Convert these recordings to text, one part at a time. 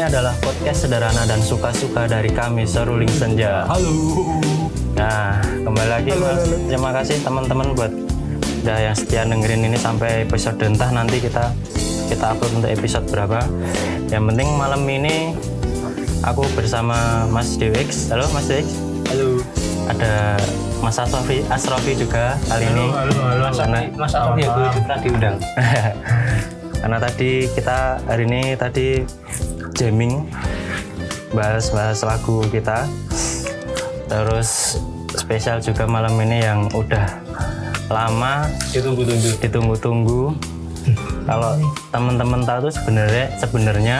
Halo, ini adalah podcast sederhana dan suka-suka dari kami Seruling Senja. Halo. Nah, kembali lagi Halo, Mas. halo. Terima kasih teman-teman buat udah yang setia dengerin ini sampai episode entah nanti kita kita upload untuk episode berapa. Yang penting malam ini aku bersama Mas Dewix. Halo Mas Dewix. Halo. Ada Mas Asrofi, Asrofi juga kali ini. halo, halo. Mas Karena, Mas Alfi aku pernah diundang. karena tadi kita hari ini tadi jamming bahas-bahas lagu kita. Terus spesial juga malam ini yang udah lama Ditunggu-tunggu. ditunggu-tunggu. Kalau teman-teman tahu tuh sebenarnya sebenarnya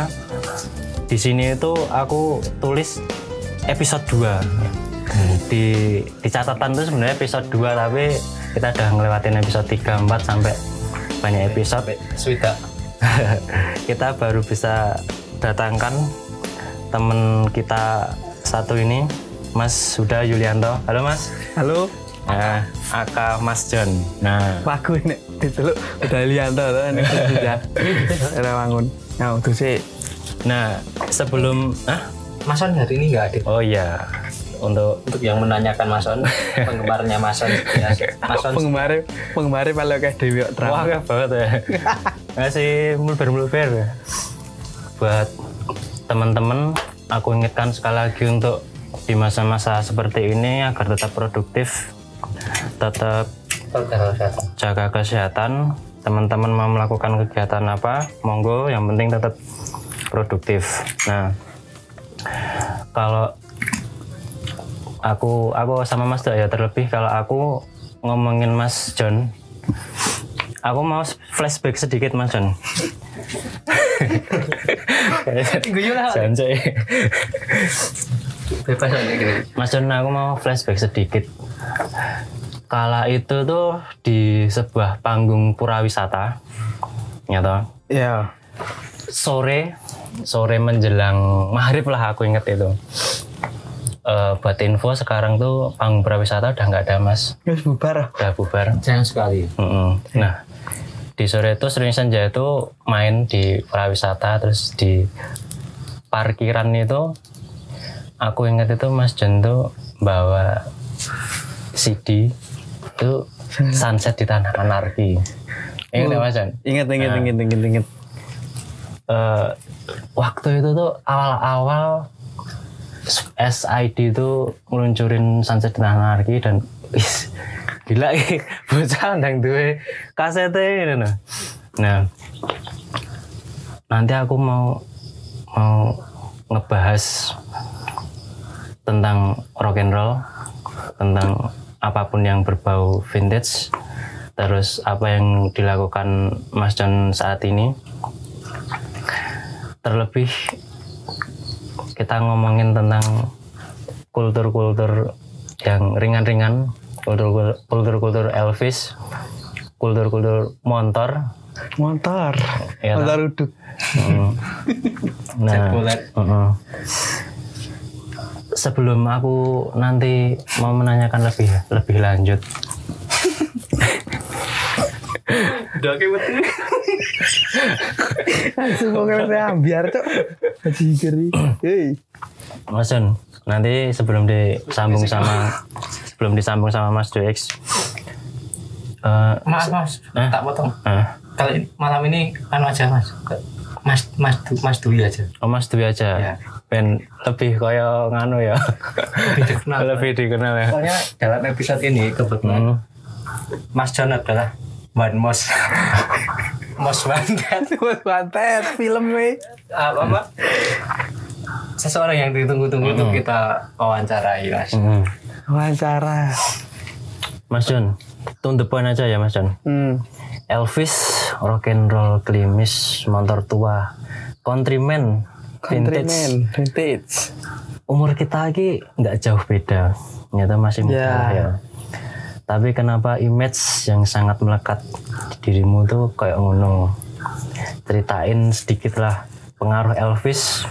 di sini itu aku tulis episode 2. Di di catatan tuh sebenarnya episode 2 tapi kita udah ngelewatin episode 3 4 sampai banyak episode. Swida. kita baru bisa datangkan temen kita satu ini Mas Huda Yulianto. Halo Mas. Halo, Nah, Aka Mas John. Nah, lagu ini diteluk udah Lianto tuh ini sudah ada bangun. Nah, tuh sih nah sebelum ah Mason hari ini nggak hadir. oh iya untuk Untuk yang menanyakan Mason, penggemarnya Mason. Ya, Mason penggemar penggemar kalau kayak Dewi wah Terang. keren banget ya. Ngasih mulber-mulber. Buat teman-teman, aku ingatkan sekali lagi untuk di masa-masa seperti ini agar tetap produktif, tetap jaga kesehatan. Teman-teman mau melakukan kegiatan apa monggo. Yang penting tetap produktif. Nah kalau aku aku sama Mas Do ya terlebih kalau aku ngomongin Mas John. Aku mau flashback sedikit Mas John Janji. Bebas aja gitu. Mas John aku mau flashback sedikit kala itu tuh di sebuah panggung pura wisata ya toh Ya, sore sore menjelang maghrib lah aku inget itu Eh, buat info sekarang tuh panggung pura wisata udah nggak ada mas wis bubar. udah bubar Sayang sekali. Mm-mm. nah di sore itu sering senja itu main di pura wisata terus di parkiran itu aku inget itu mas John tuh bawa CD itu sunset di tanah anarki. Ingat ya mas John Ingat, ingat, ingat, ingat, ingat. eh, waktu itu tuh awal-awal SID itu ngeluncurin Sunset di Tanah Anarki dan gila iki bocah ndang duwe kaset ini nah. Nah, nanti aku mau mau ngebahas tentang rock and roll, tentang apa pun yang berbau vintage, terus apa yang dilakukan Mas John saat ini terlebih kita ngomongin tentang kultur-kultur yang ringan-ringan, kultur- kultur-kultur Elvis, kultur-kultur motor. Motor. Ya, Motor uduk. Mm. Nah, Cekulet. mm-mm. sebelum aku nanti mau menanyakan lebih lebih lanjut, Udah betul. Langsung mau ngerti biar cok. Haji geri. Hei. Mas John, nanti sebelum disambung sama sebelum disambung sama Mas DX, eh, Maaf mas, Eh? tak potong. eh, Kali ini- malam ini anu aja mas. Mas Mas Du- Mas Dwi aja. Oh Mas Dwi aja. Ya. Ben lebih kaya nganu ya. Lebih dikenal. lebih dikenal ya. Soalnya dalam episode ini kebetulan Hmm. Mas John adalah One Mos Mos Bandet Buat bantet film we. apa apa seseorang yang ditunggu-tunggu untuk kita wawancarai mas Hmm. Wawancara. Mas John, the point aja ya Mas John. Hmm. Elvis, rock and roll, klimis, motor tua, countryman, vintage. Countryman, vintage. Umur kita lagi nggak jauh beda. Ternyata masih muda Ya. ya. Tapi kenapa image yang sangat melekat di dirimu tuh kayak ngono? Ceritain sedikit lah pengaruh Elvis,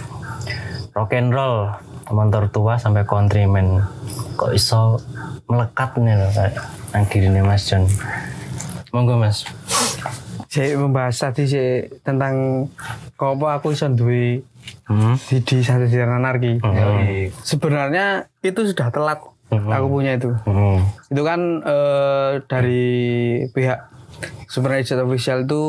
rock and roll, motor tua sampai countryman. Kok iso melekat nih loh kayak nang dirine Mas John. Monggo Mas. saya membahas tadi sih tentang kok aku iso duwe Hmm. di, di satu di anarki. Yoi. Sebenarnya itu sudah telat aku punya itu. Hmm. Itu kan eh, dari pihak Super Agent Official itu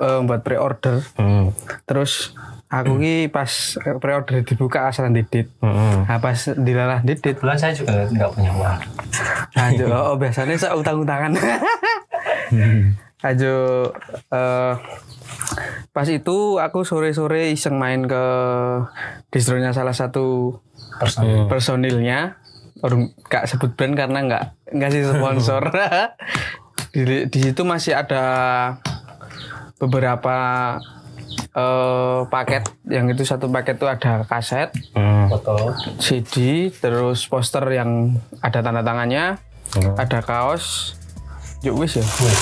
eh, buat pre-order. Hmm. Terus aku ki pas pre-order dibuka asal didit. Hmm. Nah, pas dilalah didit. Kebetulan saya juga nggak punya uang. Ajo, oh, biasanya saya utang-utangan. Ajo, eh, pas itu aku sore-sore iseng main ke distronya salah satu Personal. personilnya. Orang gak sebut brand karena nggak nggak sih sponsor. di, di situ masih ada beberapa eh, paket. Yang itu satu paket itu ada kaset, Hmm. CD, terus poster yang ada tanda tangannya, ada kaos, yuk wis ya. Wih.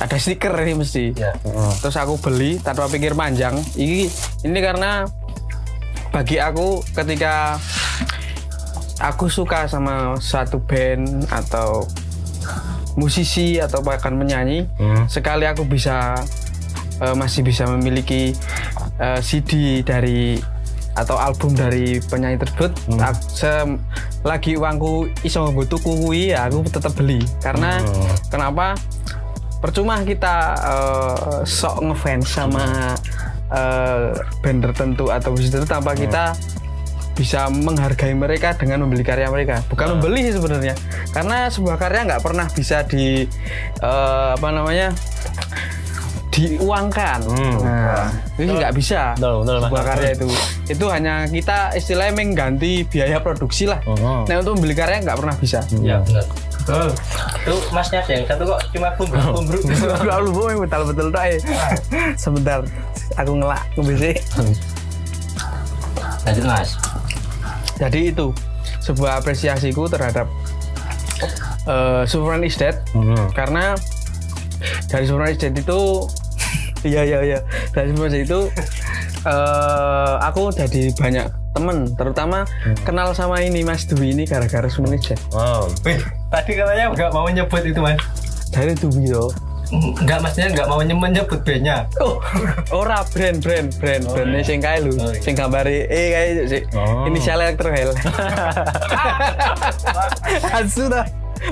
Ada stiker ini mesti. Ya. Terus aku beli tanpa pikir panjang. Ini ini karena bagi aku ketika aku suka sama satu band atau musisi atau bahkan penyanyi, Hmm. sekali aku bisa eh, masih bisa memiliki eh, CD dari atau album dari penyanyi tersebut. Tak- se- lagi uangku iso butuh kuwi ya aku tetap beli. Karena Hmm. kenapa? Percuma kita eh, sok ngefans sama eh, band tertentu atau musisi tertentu tanpa kita bisa menghargai mereka dengan membeli karya mereka. Bukan membeli sih sebenarnya. Karena sebuah karya nggak pernah bisa di eh, apa namanya diuangkan Hmm. nah, itu nggak bisa Betul, betul, sebuah karya itu itu hanya kita istilahnya mengganti biaya produksi lah Oh. nah untuk membeli karya nggak pernah bisa Ya benar. Betul. Itu masnya ada yang satu kok cuma kumbru kumbru. Gak lu boy betul betul tuh eh. Sebentar, aku ngelak ngebisi. Lanjut mas. Jadi itu sebuah apresiasiku terhadap eh Superman is Dead Hmm. karena dari Superman is Dead itu iya iya iya dari Dead itu eh aku jadi banyak temen terutama kenal sama ini Mas Dwi ini gara-gara Dead Wow. Wih, tadi katanya nggak mau nyebut itu mas. dari Dwi yo Enggak maksudnya nggak mau nyebut bandnya. Oh, ora brand brand brand Oh, brandnya iya. sing kae lho, Oh, iya. sing gambare eh kae sih. Oh. Inisial Electrohell. Asu dah.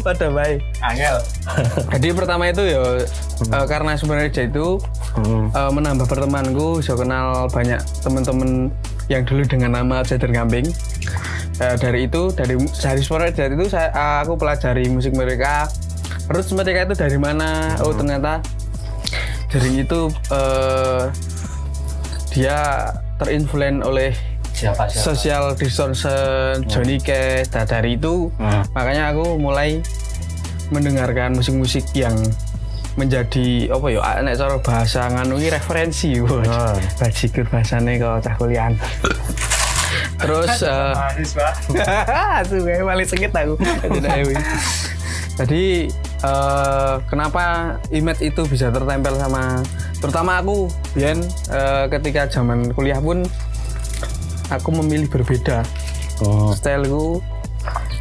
Pada baik. Angel. Jadi pertama itu ya eh, karena sebenarnya itu Hmm. eh, menambah pertemananku, saya kenal banyak teman-teman yang dulu dengan nama Jader Kambing. Eh, dari itu dari dari suara dari itu saya aku pelajari musik mereka. Roots mereka itu dari mana? Oh ternyata dari itu eh, dia terinfluen oleh Siapa siapa? social distortion, Johnny Cash. Nah, dari itu Hmm. makanya aku mulai mendengarkan musik-musik yang menjadi apa ya nek cara bahasa nganu iki referensi Ah. bajigur bahasane kok cah kuliahan terus eh, Manis pak. Aduh, kayak paling sengit aku. Jadi eh, kenapa image itu bisa tertempel sama terutama aku Bian eh, ketika zaman kuliah pun aku memilih berbeda Oh. styleku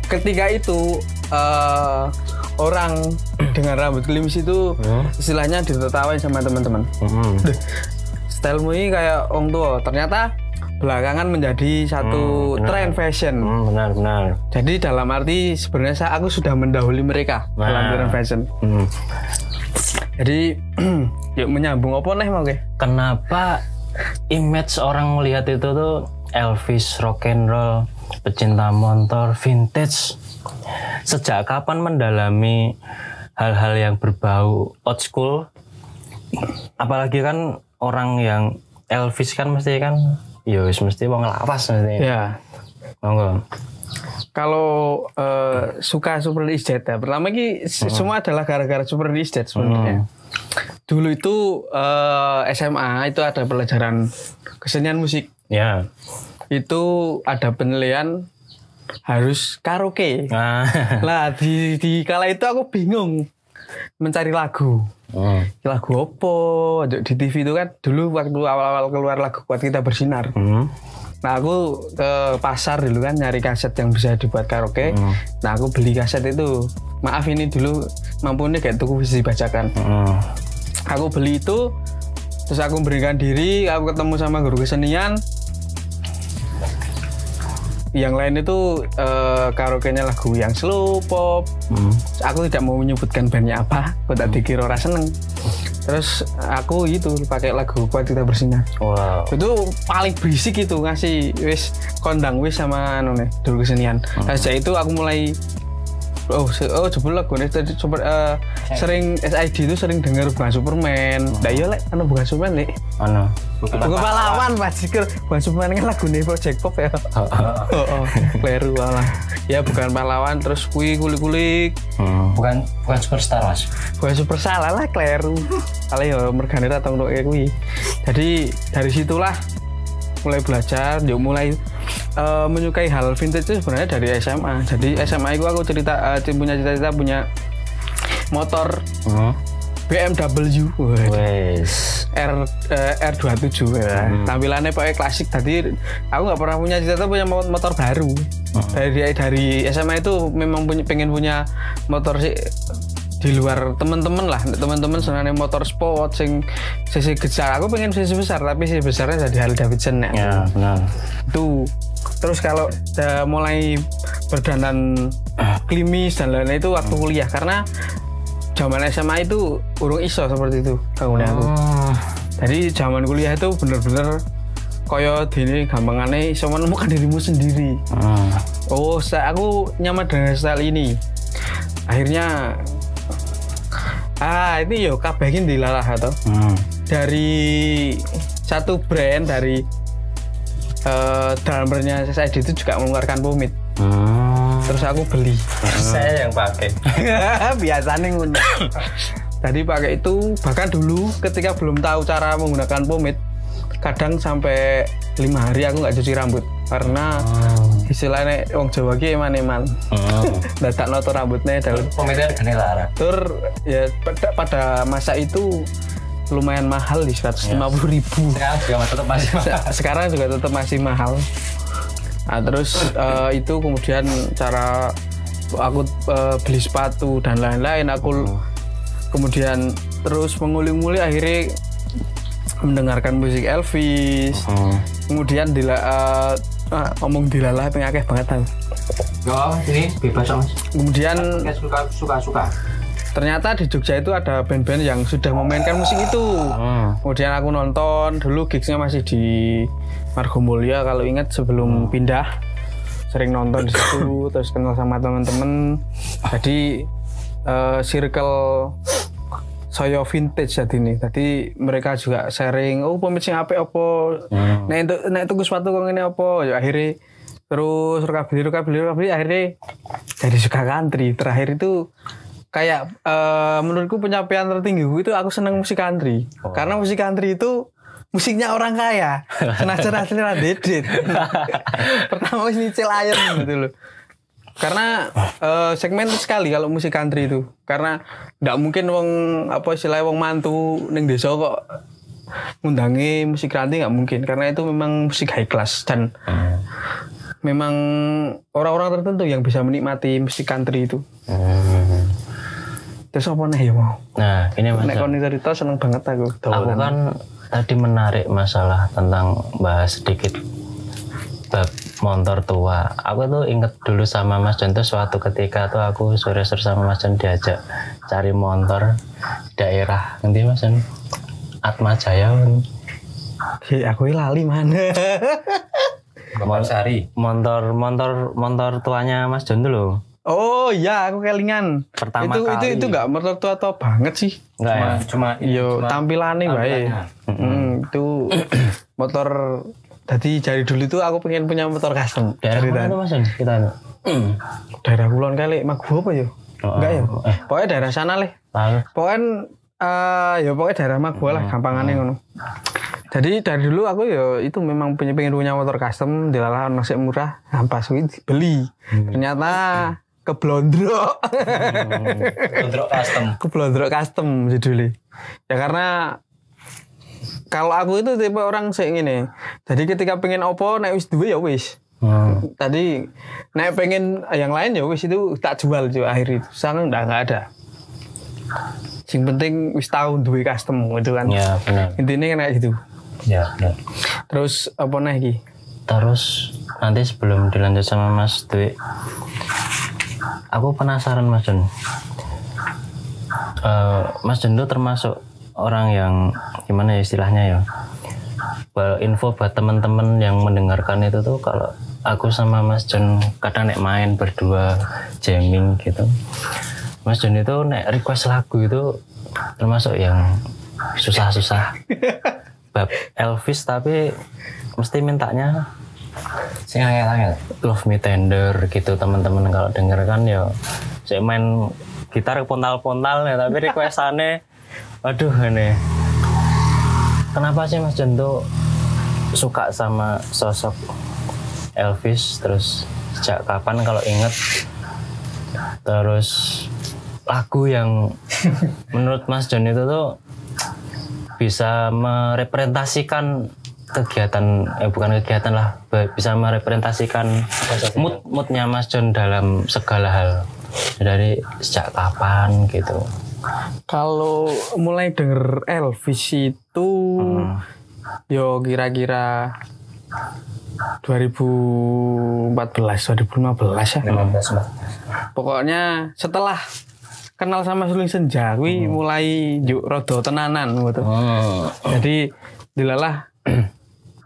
ketika itu eh, orang dengan rambut klimis itu Hmm. istilahnya ditertawain sama teman-teman Hmm. stylemu ini kayak orang tua ternyata belakangan menjadi satu Hmm, benar. tren fashion Hmm, benar benar. jadi dalam arti sebenarnya saya aku sudah mendahului mereka dalam Nah. tren fashion. Hmm. Jadi yuk menyambung apa nih mau ke? Kenapa image orang melihat itu tuh Elvis, rock and roll, pecinta motor, vintage? Sejak kapan mendalami hal-hal yang berbau old school? Apalagi kan orang yang Elvis kan mesti kan, ya mesti wong lawas mesti. Ya. Monggo. Kalau eh, suka Super Dead ya. Pertama ini Hmm. semua adalah gara-gara Super Dead sebenarnya. Dulu itu eh, SMA itu ada pelajaran kesenian musik. Ya. Itu ada penilaian harus karaoke. Nah. Lah di di kala itu aku bingung mencari lagu. Hmm. lagu opo di TV itu kan dulu waktu awal-awal keluar lagu kuat kita bersinar Hmm. nah aku ke pasar dulu kan nyari kaset yang bisa dibuat karaoke Hmm. nah aku beli kaset itu maaf ini dulu mampu nih kayak tuku bisa dibacakan Hmm. aku beli itu terus aku berikan diri aku ketemu sama guru kesenian yang lain itu eh, karaoke-nya lagu yang slow pop. Hmm. aku tidak mau menyebutkan bandnya apa aku tak dikira orang seneng. Terus aku itu pakai lagu kuat kita bersinar. Wow. itu paling berisik itu ngasih wis kondang wis sama anu nih dulu kesenian nah, sejak itu aku mulai oh se- oh jebul lagu nih tadi super eh, sering SID itu sering denger bukan Superman. Nah iya lek anu bukan Superman nih Ano. bukan pahlawan pas pikir bukan Superman. Kan lagu nih Project Pop ya? Oh, oh. kleru malah ya bukan pahlawan terus kui kulik kulik Hmm. Bukan bukan superstar mas. bukan super salah lah kleru. Kalau ya mergane atau untuk kayak kui. Jadi dari situlah mulai belajar yuk mulai eh, menyukai hal vintage itu sebenarnya dari SMA jadi SMA itu aku cerita eh, punya cita-cita punya motor Hmm. BMW Wah, Wes. R eh, R27 ya. Tampilannya pakai klasik tadi aku nggak pernah punya cita-cita punya mo- motor baru. Dari dari SMA itu memang punya, pengen punya motor sih di luar teman-teman lah. Teman-teman senangnya motor sport sing sisi besar. Aku pengen sisi besar tapi sisi besarnya jadi Harley Davidson ya Ya, benar. itu. Terus kalau udah mulai berdandan klimis dan lain-lain itu waktu kuliah. Karena zaman SMA itu urung iso seperti itu bangunnya aku. Oh. jadi zaman kuliah itu bener-bener koyo dini gampangannya iso menemukan dirimu sendiri. Hmm. oh sa- aku nyaman dengan style ini. Akhirnya ah ini yo kabeh iki dilalah atau Hmm. dari satu brand dari eh drummernya SID itu juga mengeluarkan pomade Hmm. terus aku beli Saya yang pakai. biasanya ngono tadi pakai itu bahkan dulu ketika belum tahu cara menggunakan pomade kadang sampai lima hari aku nggak cuci rambut karena istilahnya wong Jawa ki eman-eman Hmm. dadak noto rambutnya dan Pemirsa gini Lara. tur ya pada, pada masa itu lumayan mahal di 150 ribu. Sekarang juga tetap masih Se- sekarang juga tetap masih mahal. Nah terus eh, itu kemudian cara aku eh, beli sepatu dan lain-lain aku kemudian terus mengulik-ngulik akhirnya mendengarkan musik Elvis Hmm. kemudian dila, eh, ah, ngomong dilalah pengakeh banget aku. Oh, ini bebas mas. kemudian suka suka suka. ternyata di Jogja itu ada band-band yang sudah memainkan musik itu Hmm. kemudian aku nonton dulu gigsnya masih di Margo Mulia kalau ingat sebelum pindah sering nonton di situ terus kenal sama teman-teman jadi eh, circle saya vintage jadi ini. Tadi mereka juga sharing oh pemit sing apik apa? Hmm. nek itu nek tuku sepatu kok ngene apa? Ya akhirnya terus rokabili rokabili rokabili akhirnya jadi suka country. Terakhir itu kayak eh, menurutku pencapaian tertinggi itu aku seneng musik country. Karena musik country itu musiknya orang kaya. Senajan aslinya dedet pertama wis nyicil ayam gitu loh karena eh, segmen sekali kalau musik country itu. Karena nggak mungkin wong apa istilahnya wong mantu neng desa kok ngundangi musik country nggak mungkin. Karena itu memang musik high class dan memang orang-orang tertentu yang bisa menikmati musik country itu. Hmm. terus apa nih ya mau? Nah, ini mas. nek cerita seneng banget aku Aku kan tadi menarik masalah tentang bahas sedikit bab motor tua. Aku tuh inget dulu sama Mas John tuh suatu ketika tuh aku sore-sore sama Mas John diajak cari motor daerah nanti Mas John Atma Jaya. Hei, aku lali mana Bapak Sari. motor motor motor tuanya Mas John loh. oh iya aku kelingan Pertama itu itu kali. itu nggak mertua tua banget sih Enggak ya? Cuma Yo tampilannya baik. Hmm, itu motor tadi dari dulu itu aku pengen punya motor custom. Daerah Cerita. mana tuh Mas? Kita anu. Daerah Kulon kali, Magu apa ya? Oh, Enggak ya? eh. Pokoknya daerah sana leh. Tahu. Pokoknya eh ya pokoknya daerah Magu lah, gampangannya ngono. Jadi dari dulu aku ya itu memang pengen, pengen punya motor custom, dilalah masih murah, pas itu beli. Ternyata keblondrok. Kontrol custom. keblondrok custom judulnya ya karena kalau aku itu tipe orang sih gini jadi ketika pengen opo naik wis duwe ya wis Hmm. tadi naik pengen yang lain ya wis itu tak jual juga akhir itu sangat enggak enggak ada Sing penting wis tahu duwe custom gitu kan. ya benar Intinya kan kayak gitu. Ya, benar. Terus apa nih iki? terus nanti sebelum dilanjut sama Mas Dwi aku penasaran Mas Jon Eh, Mas itu termasuk orang yang gimana ya istilahnya ya Well, info buat teman-teman yang mendengarkan itu tuh kalau aku sama Mas Jon kadang nek main berdua jamming gitu. Mas Jon itu nek request lagu itu termasuk yang susah-susah. Bab Elvis tapi mesti mintanya Sing angel-angel. Love Me Tender gitu teman-teman kalau denger kan ya. Saya main gitar pontal-pontal ya tapi requestannya aduh ini. Kenapa sih Mas Jon tuh suka sama sosok Elvis? Terus sejak kapan kalau inget terus lagu yang menurut Mas Jon itu tuh bisa merepresentasikan kegiatan eh bukan kegiatan lah bisa merepresentasikan mood moodnya Mas John dalam segala hal. Dari sejak kapan gitu Kalau mulai denger Elvis itu yo kira-kira 2014 2015 ya. 15 Mas. Pokoknya setelah kenal sama Suling Senja kuwi mulai juk rodo tenanan gitu. Hmm. Jadi dilalah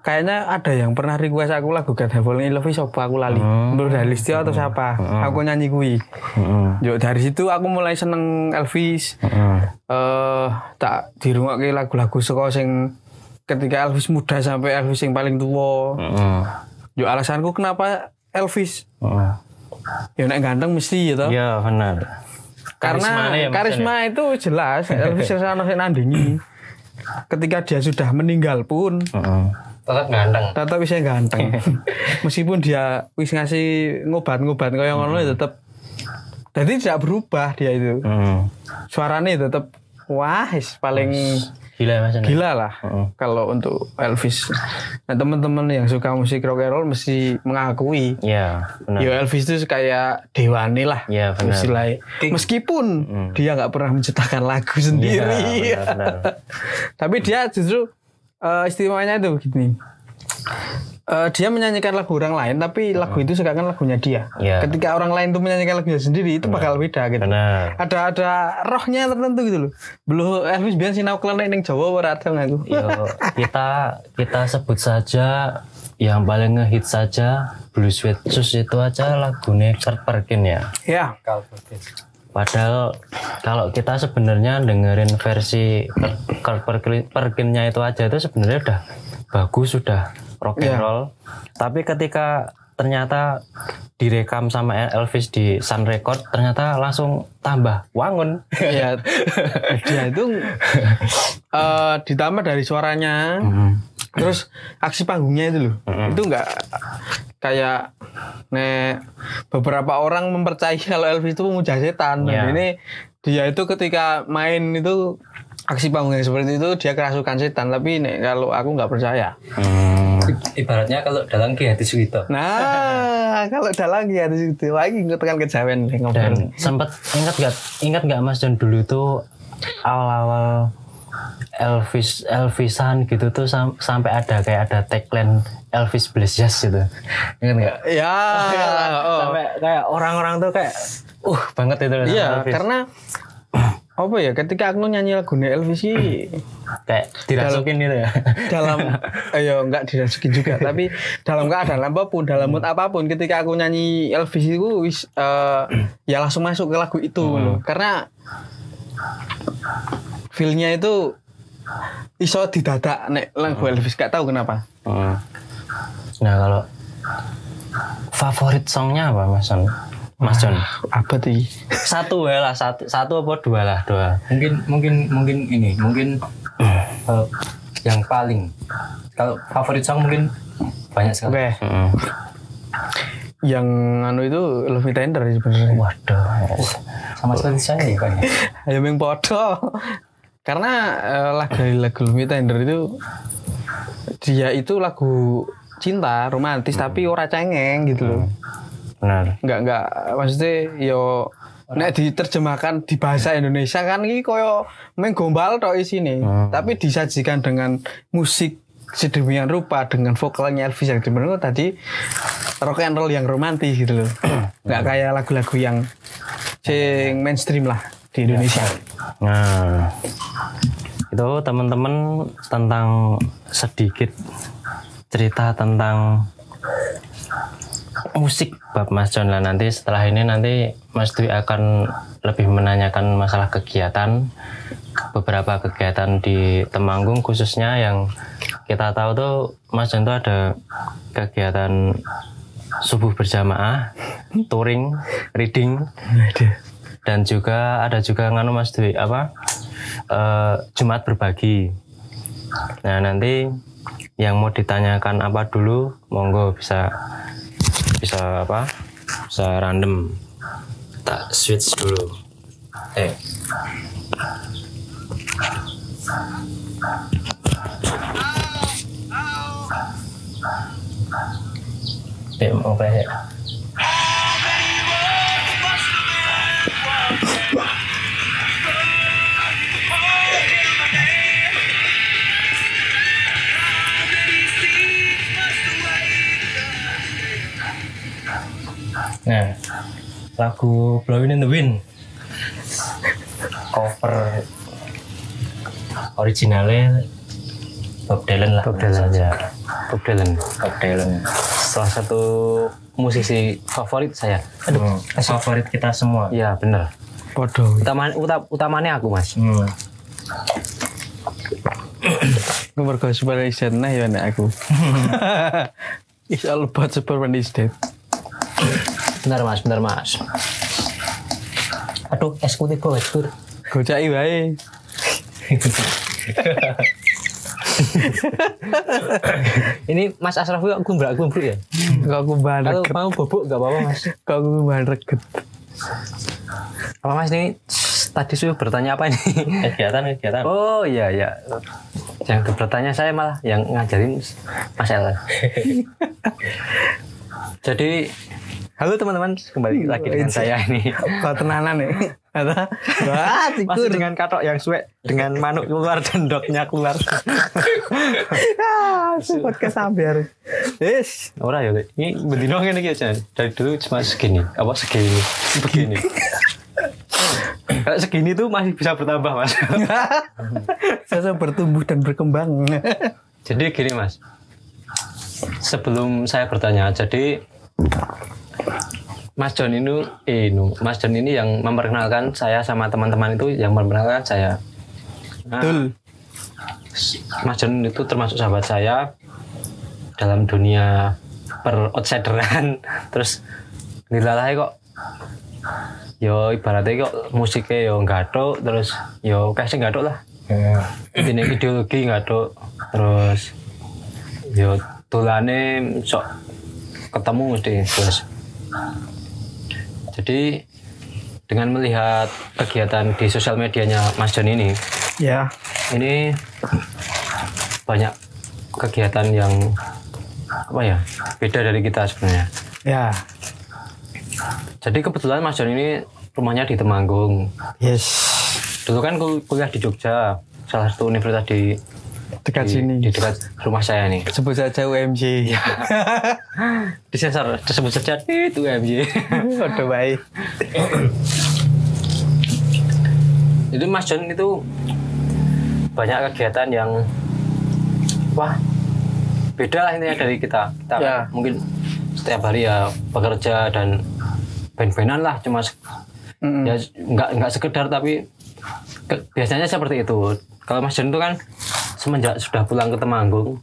kayaknya ada yang pernah request aku lagu God Have Fallen in Love siapa aku lali. Menurut dari Listio atau siapa? Aku nyanyi kuwi. Hmm. Yuk dari situ aku mulai seneng Elvis. Hmm. eh tak dirungokke lagu-lagu saka sing ketika Elvis muda sampai Elvis yang paling tua. Hmm. Yo alasanku kenapa Elvis? Hmm. Ya nek ganteng mesti ya toh. ya benar Karena ya, karisma itu jelas Elvis Sesano sing nandingi. Ketika dia sudah meninggal pun Hmm. Tetap ganteng. tetap bisa ganteng. Meskipun dia wis ngasih ngobat-ngobat kayak ngono ya tetap jadi tidak berubah dia itu. Hmm. Suaranya tetap wah is paling gila Mas gila lah Heeh. kalau untuk Elvis. Nah teman-teman yang suka musik rock and roll mesti mengakui ya benar Yo Elvis itu kayak dewani lah ya benar istilahnya. Meskipun dia nggak pernah menciptakan lagu sendiri, Ya, benar, benar. tapi dia justru eh, istimewanya itu gini. Eh, dia menyanyikan lagu orang lain, tapi lagu itu seakan lagunya dia. Ya. Ketika orang lain itu menyanyikan lagunya sendiri, itu bakal beda gitu. benar Ada ada rohnya tertentu gitu loh. Belum Elvis biar sinau klenek ning Jawa ora. Yo, kita kita sebut saja yang paling ngehit saja Blue Sweat Shoes itu aja lagunya Kurt Perkin ya. Ya. Padahal kalau kita sebenarnya dengerin versi Perkinnya itu aja itu sebenarnya udah bagus sudah rock and Iya. roll. Tapi ketika ternyata direkam sama Elvis di Sun Record ternyata langsung tambah wangun. ya dia itu eh ditambah dari suaranya terus aksi panggungnya itu loh itu enggak kayak nek beberapa orang mempercayai kalau Elvis itu memuja setan Iya. dan ini dia itu ketika main itu aksi panggungnya seperti itu dia kerasukan setan tapi nek kalau aku nggak percaya Hmm. Ibaratnya kalau dalam Ki Hati Sugito. nah kalau ada lagi ada situ lagi tekan kejawen Dan sempat ingat gak ingat gak Mas John dulu tuh awal-awal Elvis Elvisan gitu tuh sam- sampai ada kayak ada tagline Elvis Jazz gitu. Ingat gak? ya oh. Sampai kayak orang-orang tuh kayak uh banget itu Iya, Elvis. karena apa ya? Ketika aku nyanyi lagu Elvis sih kayak dirasukin gitu ya. dalam, ayo enggak dirasukin juga, tapi dalam keadaan apa pun, dalam mood apa pun, ketika aku nyanyi Elvis itu wis eh, ya langsung masuk ke lagu itu loh. Karena feelnya itu iso didadak nek lagu Elvis gak tahu kenapa. Hmm. Nah kalau favorit songnya apa Mas John? Mas John. Apa tuh? Satu ya lah, satu, satu apa dua lah, dua. Mungkin mungkin mungkin ini, mungkin eh, yang paling kalau favorit song mungkin banyak Oke, sekali. Hmm. yang anu itu Love Me Tender sih sebenarnya. Waduh. Sama seperti saya ya kan. ya. Ayo ming podo. Karena eh, lagu lagu Love Me Tender itu dia itu lagu cinta romantis tapi ora cengeng gitu loh. Benar. Enggak enggak maksudnya yo nek diterjemahkan di bahasa Indonesia kan iki koyo meng gombal tok isine. Tapi disajikan dengan musik sedemikian rupa dengan vokalnya Elvis yang dimenang tadi rock and roll yang romantis gitu loh. Nggak kayak lagu-lagu yang sing mainstream lah di Indonesia. Nah, itu teman-teman tentang sedikit cerita tentang musik bab Mas John lah nanti setelah ini nanti Mas Dwi akan lebih menanyakan masalah kegiatan beberapa kegiatan di Temanggung khususnya yang kita tahu tuh Mas John tuh ada kegiatan subuh berjamaah, touring, reading, dan juga ada juga nganu Mas Dwi apa eh, Jumat berbagi. Nah nanti yang mau ditanyakan apa dulu, monggo bisa bisa apa? Bisa random. Tak switch dulu. Eh. Eh, mau apa Nah, lagu Blowing in the Wind cover originalnya Bob Dylan lah Bob Dylan ya. Bob Dylan. Bob Dylan Salah satu musisi favorit saya. Aduh, favorit kita semua Iya bener. Podo. Utama, uta- utamanya aku mas. hmm. Nomor gue Superman is dead nah ya nek aku. It's all about Superman is dead. Bener mas, bener mas. Aduh, eksekutif gue tur. Gocai wae. Ini Mas Asraf kok gumbrak gumbruk ya? Kok aku bahan Kalau mau bobok gak apa-apa mas. Kok aku reket. Apa mas ini tadi sudah bertanya apa ini? kegiatan kegiatan Oh iya iya. Yang bertanya saya malah yang ngajarin Mas El. Jadi halo teman-teman kembali lagi dengan saya ini. Kok tenanan ya? Kata, wah Masih dengan katok yang suwe dengan manuk keluar dan dognya keluar. Ah, podcast sambil. Yes. Ora ya, ini bendino ngene iki aja. Dari dulu cuma segini, apa segini, begini. Kalau segini tuh masih bisa bertambah, Mas. Saya bertumbuh dan berkembang. Jadi gini, Mas. Sebelum saya bertanya, jadi Mas John ini, eh, nu, Mas John ini yang memperkenalkan saya sama teman-teman itu yang memperkenalkan saya. Nah, Betul. Mas John itu termasuk sahabat saya dalam dunia per outsideran terus dilalai kok yo ibaratnya kok musiknya yo gathuk terus yo kasih gathuk lah ini ideologi gathuk terus yo tulane sok ketemu mesti terus jadi dengan melihat kegiatan di sosial medianya Mas John ini Ya. ini banyak kegiatan yang apa ya beda dari kita sebenarnya. Ya. Jadi kebetulan Mas John ini rumahnya di Temanggung. Yes. Dulu kan kul- kuliah di Jogja, salah satu universitas di Dekat di, sini. di dekat rumah saya nih. Sebut saja UMJ. Disensor, disebut saja itu MJ. Udah baik. Jadi Mas John itu banyak kegiatan yang wah beda lah intinya dari kita. Kita Ya. mungkin setiap hari ya bekerja dan band-bandan lah cuma Mm-mm. ya nggak nggak sekedar tapi ke- biasanya seperti itu. Kalau Mas John itu kan semenjak sudah pulang ke Temanggung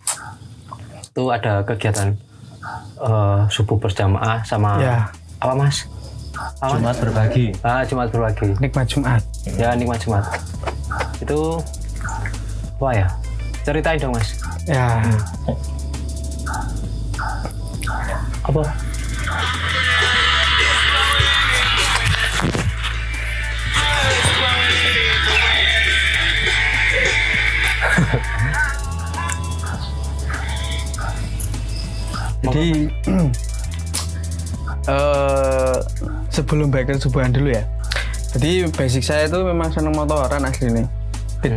itu ada kegiatan eh, subuh berjamaah sama Ya. apa Mas? Apa, Mas? Jumat berbagi Ah, Jumat berbagi. Nikmat Jumat. Ya nikmat Jumat. Itu wah ya. Ceritain dong mas. Ya. Apa? Jadi eh sebelum baik subuhan dulu ya. Jadi basic saya itu memang seneng motoran asli nih.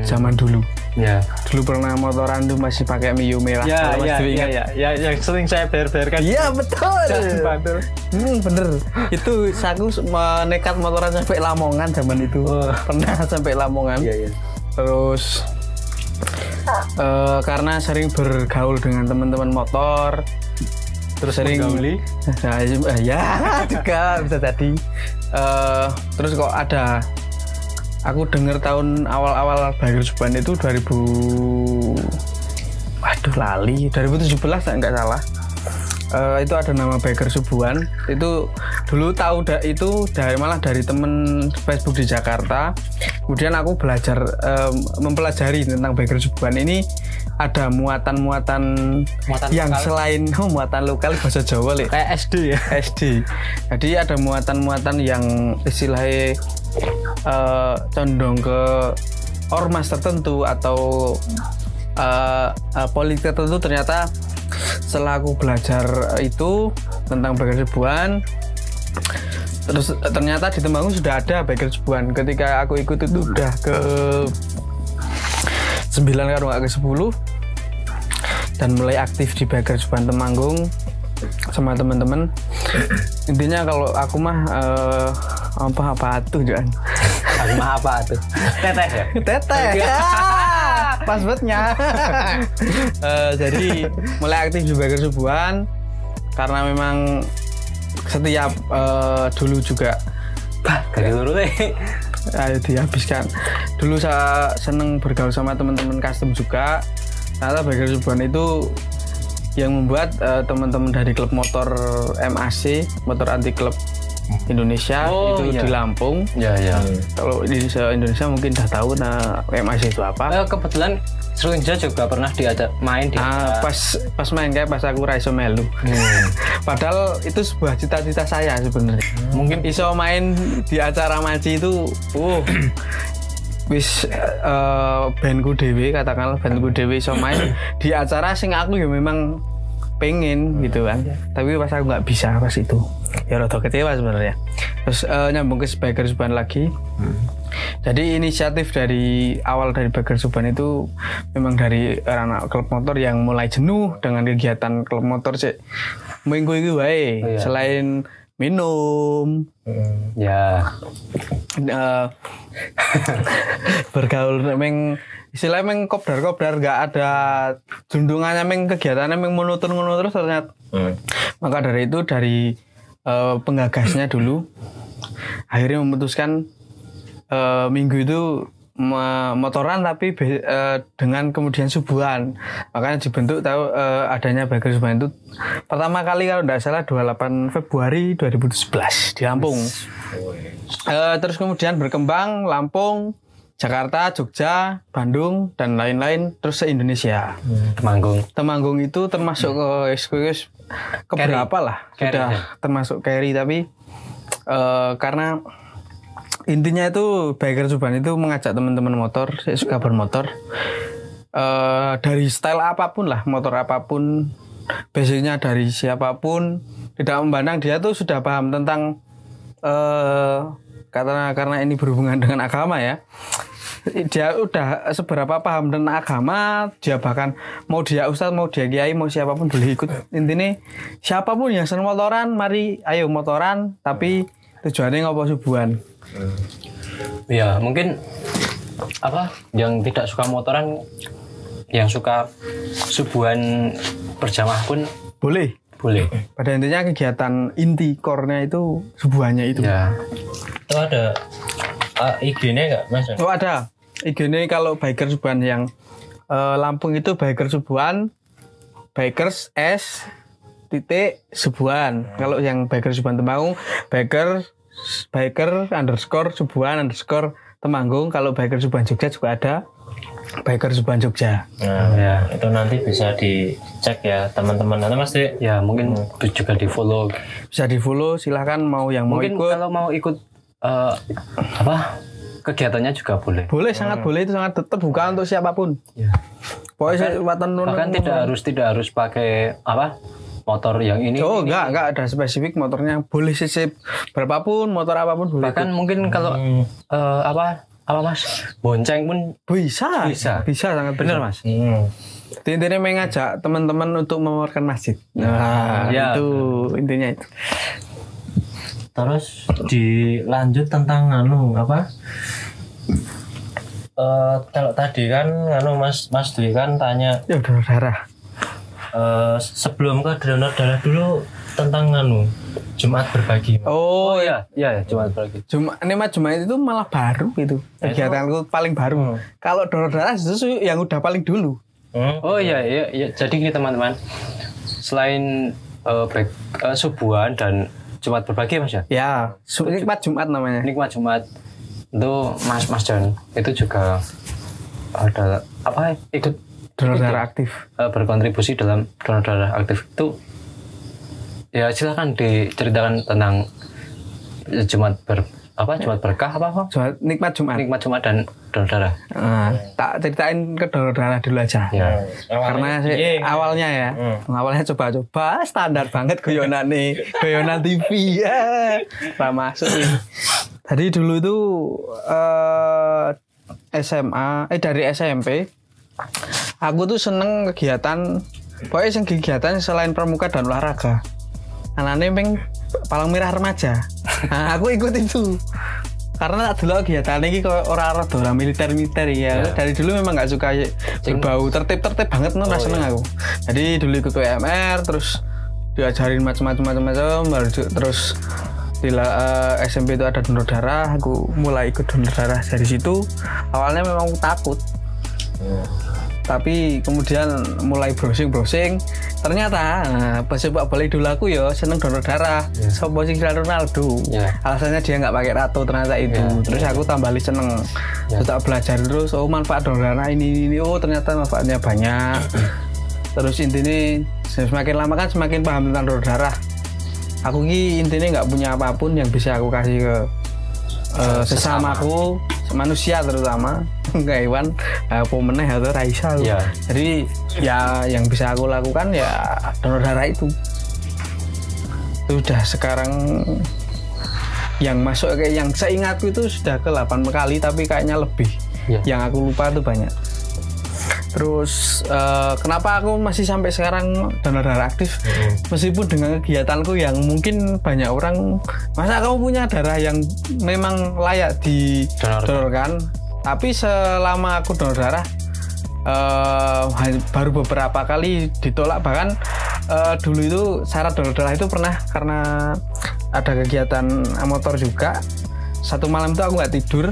Zaman dulu. Ya. Dulu pernah motoran tuh masih pakai Mio merah. Ya, ya, ya, ya, ya, yang sering saya ber-berkan. Iya betul. Bantul. Hmm, bener. Itu aku nekat motoran sampai Lamongan zaman itu. Oh. Pernah sampai Lamongan. Iya, iya. Terus eh, karena sering bergaul dengan teman-teman motor, terus sering Menggauli? Nah, eh, ya juga bisa jadi. Eh, terus kok ada aku dengar tahun awal-awal Bagir Suban itu 2000 waduh lali 2017 tak nggak salah Eh, itu ada nama Baker Subuan itu dulu tahu da, itu dari malah dari temen Facebook di Jakarta. Kemudian aku belajar em, mempelajari tentang Baker Subuan ini. Ada muatan-muatan Muatan yang lokal. selain oh, muatan lokal bahasa Jawa le Kayak SD ya. SD jadi ada muatan-muatan yang istilahnya eh, condong ke ormas tertentu atau eh, eh, politik tertentu. Ternyata setelah aku belajar itu tentang Bager Sebuan terus eh, ternyata di Temanggung sudah ada Bager Sebuan ketika aku ikut itu udah ke 9 kalau nggak ke 10 dan mulai aktif di Bager Sebuan Temanggung sama teman-teman. Intinya kalau aku mah eh, apa apa tuh jangan Aku mah apa tuh? Teteh ya. teteh. Ah, passwordnya Eh, jadi mulai aktif di Bager Subuhan karena memang setiap eh, dulu juga. Dari deh. ayo dihabiskan. Dulu saya seneng bergaul sama teman-teman custom juga. Ternyata Bager Subuhan itu yang membuat eh, teman-teman dari klub motor MAC motor anti klub Indonesia Oh, itu iya. di Lampung Ya, ya. kalau di Indonesia mungkin udah tahu nah MAC itu apa Eh, kebetulan Srunja juga pernah diajak main di Ah, pas pas main kayak pas aku raiso melu. Hmm. Padahal itu sebuah cita-cita saya sebenarnya. Mungkin iso main di acara maci itu, uh, wis eh, bandku dewe katakanlah bandku dewe iso main di acara sing aku ya memang pengen gitu kan. Tapi pas aku nggak bisa pas itu. Ya rada kecewa sebenarnya. Terus eh, nyambung ke Baker Suban lagi. Jadi inisiatif dari awal dari Bager Suban itu memang dari anak klub motor yang mulai jenuh dengan kegiatan klub motor sih minggu itu wae iya. selain minum. Ya. eh, bergaul meng istilahnya meng kopdar kopdar nggak ada junjungannya meng kegiatannya meng monoton monoton terus ternyata. Maka dari itu dari eh, penggagasnya dulu akhirnya memutuskan eh, minggu itu motoran tapi be- eh, dengan kemudian subuhan. Makanya dibentuk tahu eh, adanya Bager Subuhan itu pertama kali kalau tidak salah 28 Februari 2011 di Lampung. Eh, terus kemudian berkembang Lampung Jakarta Jogja Bandung dan lain-lain terus se Indonesia. Temanggung. Temanggung itu termasuk ke SKS keberapa lah Carry, sudah ya. termasuk carry. Tapi eh, karena intinya itu biker Suban itu mengajak teman-teman motor saya suka bermotor Eh, dari style apa pun lah motor apa pun basicnya dari siapa pun tidak memandang. Dia tuh sudah paham tentang eh karena karena ini berhubungan dengan agama ya. Dia udah seberapa paham tentang agama dia bahkan mau dia ustadz mau dia kiai mau siapa pun boleh ikut. Intinya siapa pun yang seneng motoran mari ayo motoran tapi tujuannya ngopo subuhan Ya, mungkin apa yang tidak suka motoran yang suka subuhan berjamaah pun boleh boleh. pada intinya kegiatan inti core-nya itu subuhannya itu Ya. Itu ada uh, IG-nya nggak mas? Oh ada. IG ini kalau biker subuhan yang eh, Lampung itu biker subuhan, bikers S titik subuhan. Kalau yang biker subuhan Temanggung, biker biker underscore subuhan underscore Temanggung. Kalau biker subuhan Jogja juga ada biker subuhan Jogja. Nah, Ya. itu nanti bisa dicek ya teman-teman. Nanti mas Dek, Ya, mungkin juga di follow. Bisa di follow silahkan mau yang mau Mungkin ikut. kalau mau ikut eh, apa kegiatannya juga boleh. Boleh sangat boleh itu sangat terbuka untuk siapa pun. Ya. Pokoknya saya watan Bahkan tidak harus tidak harus pakai apa motor yang ini oh enggak enggak ada spesifik motornya. Boleh cc berapapun motor apa pun boleh bahkan mungkin kalau eh, apa apa mas? Bonceng pun bisa. Bisa. bisa sangat benar mas? Hmm. intinya mengajak teman-teman untuk memotorkan masjid. Nah Ya, itu intinya itu. Terus dilanjut tentang anu apa? Eh kalau tadi kan anu Mas Mas Dwi kan tanya ya donor darah eh sebelum ke donor darah dulu tentang anu Jumat berbagi. oh, oh ya ya ya, cuma lagi Cuma ini mah Jumat itu malah baru gitu. Kegiatanku paling baru. Kalau donor darah justru yang udah paling dulu. Hmm. oh iya iya iya. jadi gini teman-teman selain eh, break, eh, subuhan dan Jumat berbagi mas ya Ya, su- nikmat Jumat namanya. nikmat Jumat itu Mas Mas John itu juga ada apa ikut Donor darah aktif. eh, berkontribusi dalam donor darah aktif. Itu ya silakan diceritakan tentang Jumat ber apa Jumat berkah apa apa? Jumat, nikmat Jumat. nikmat Jumat dan donor darah. Nah, tak ceritain ke donor darah dulu aja. ya. Karena sih, awalnya ya, awalnya coba-coba standar banget guyonan nih, guyonan TV ya, masuk ini. Tadi dulu itu eh, SMA, eh dari SMP, aku tuh seneng kegiatan, pokoknya sing kegiatan selain pramuka dan olahraga. Anaknya peng palang merah remaja. Nah, aku ikut itu. Karena dulu kegiatan ini kok orang-orang orang militer-militer ya. Dari dulu memang nggak suka berbau tertib-tertib banget nggak seneng aku. Jadi dulu ikut UMR terus diajarin macam-macam macam-macam terus di la- eh, SMP itu ada donor darah aku mulai ikut donor darah dari situ awalnya memang takut tapi kemudian mulai browsing browsing ternyata nah, pesepak bola dulu aku ya seneng donor darah. Sopo sing Ronaldo? Ya. alasannya dia nggak pakai ratu ternyata itu. Terus aku tambah seneng. Terus tak belajar terus oh manfaat donor darah ini ini oh ternyata manfaatnya banyak. Terus intinya semakin lama kan semakin paham tentang donor darah. Aku ki intinya nggak punya apa pun yang bisa aku kasih ke eh, sesamaku manusia terutama nggak hewan apa meneh atau Raisa Iya. jadi ya yang bisa aku lakukan ya donor darah itu. Itu udah sekarang yang masuk kayak yang seingatku itu sudah ke 8 kali tapi kayaknya lebih. Iya. yang aku lupa tuh banyak terus eh, kenapa aku masih sampai sekarang donor darah aktif meskipun dengan kegiatanku yang mungkin banyak orang masa kamu punya darah yang memang layak Donor. didonorkan? Tapi selama aku donor darah ha- baru beberapa kali ditolak. Bahkan eh, dulu itu syarat donor darah itu pernah karena ada kegiatan motor juga. Satu malam itu aku nggak tidur.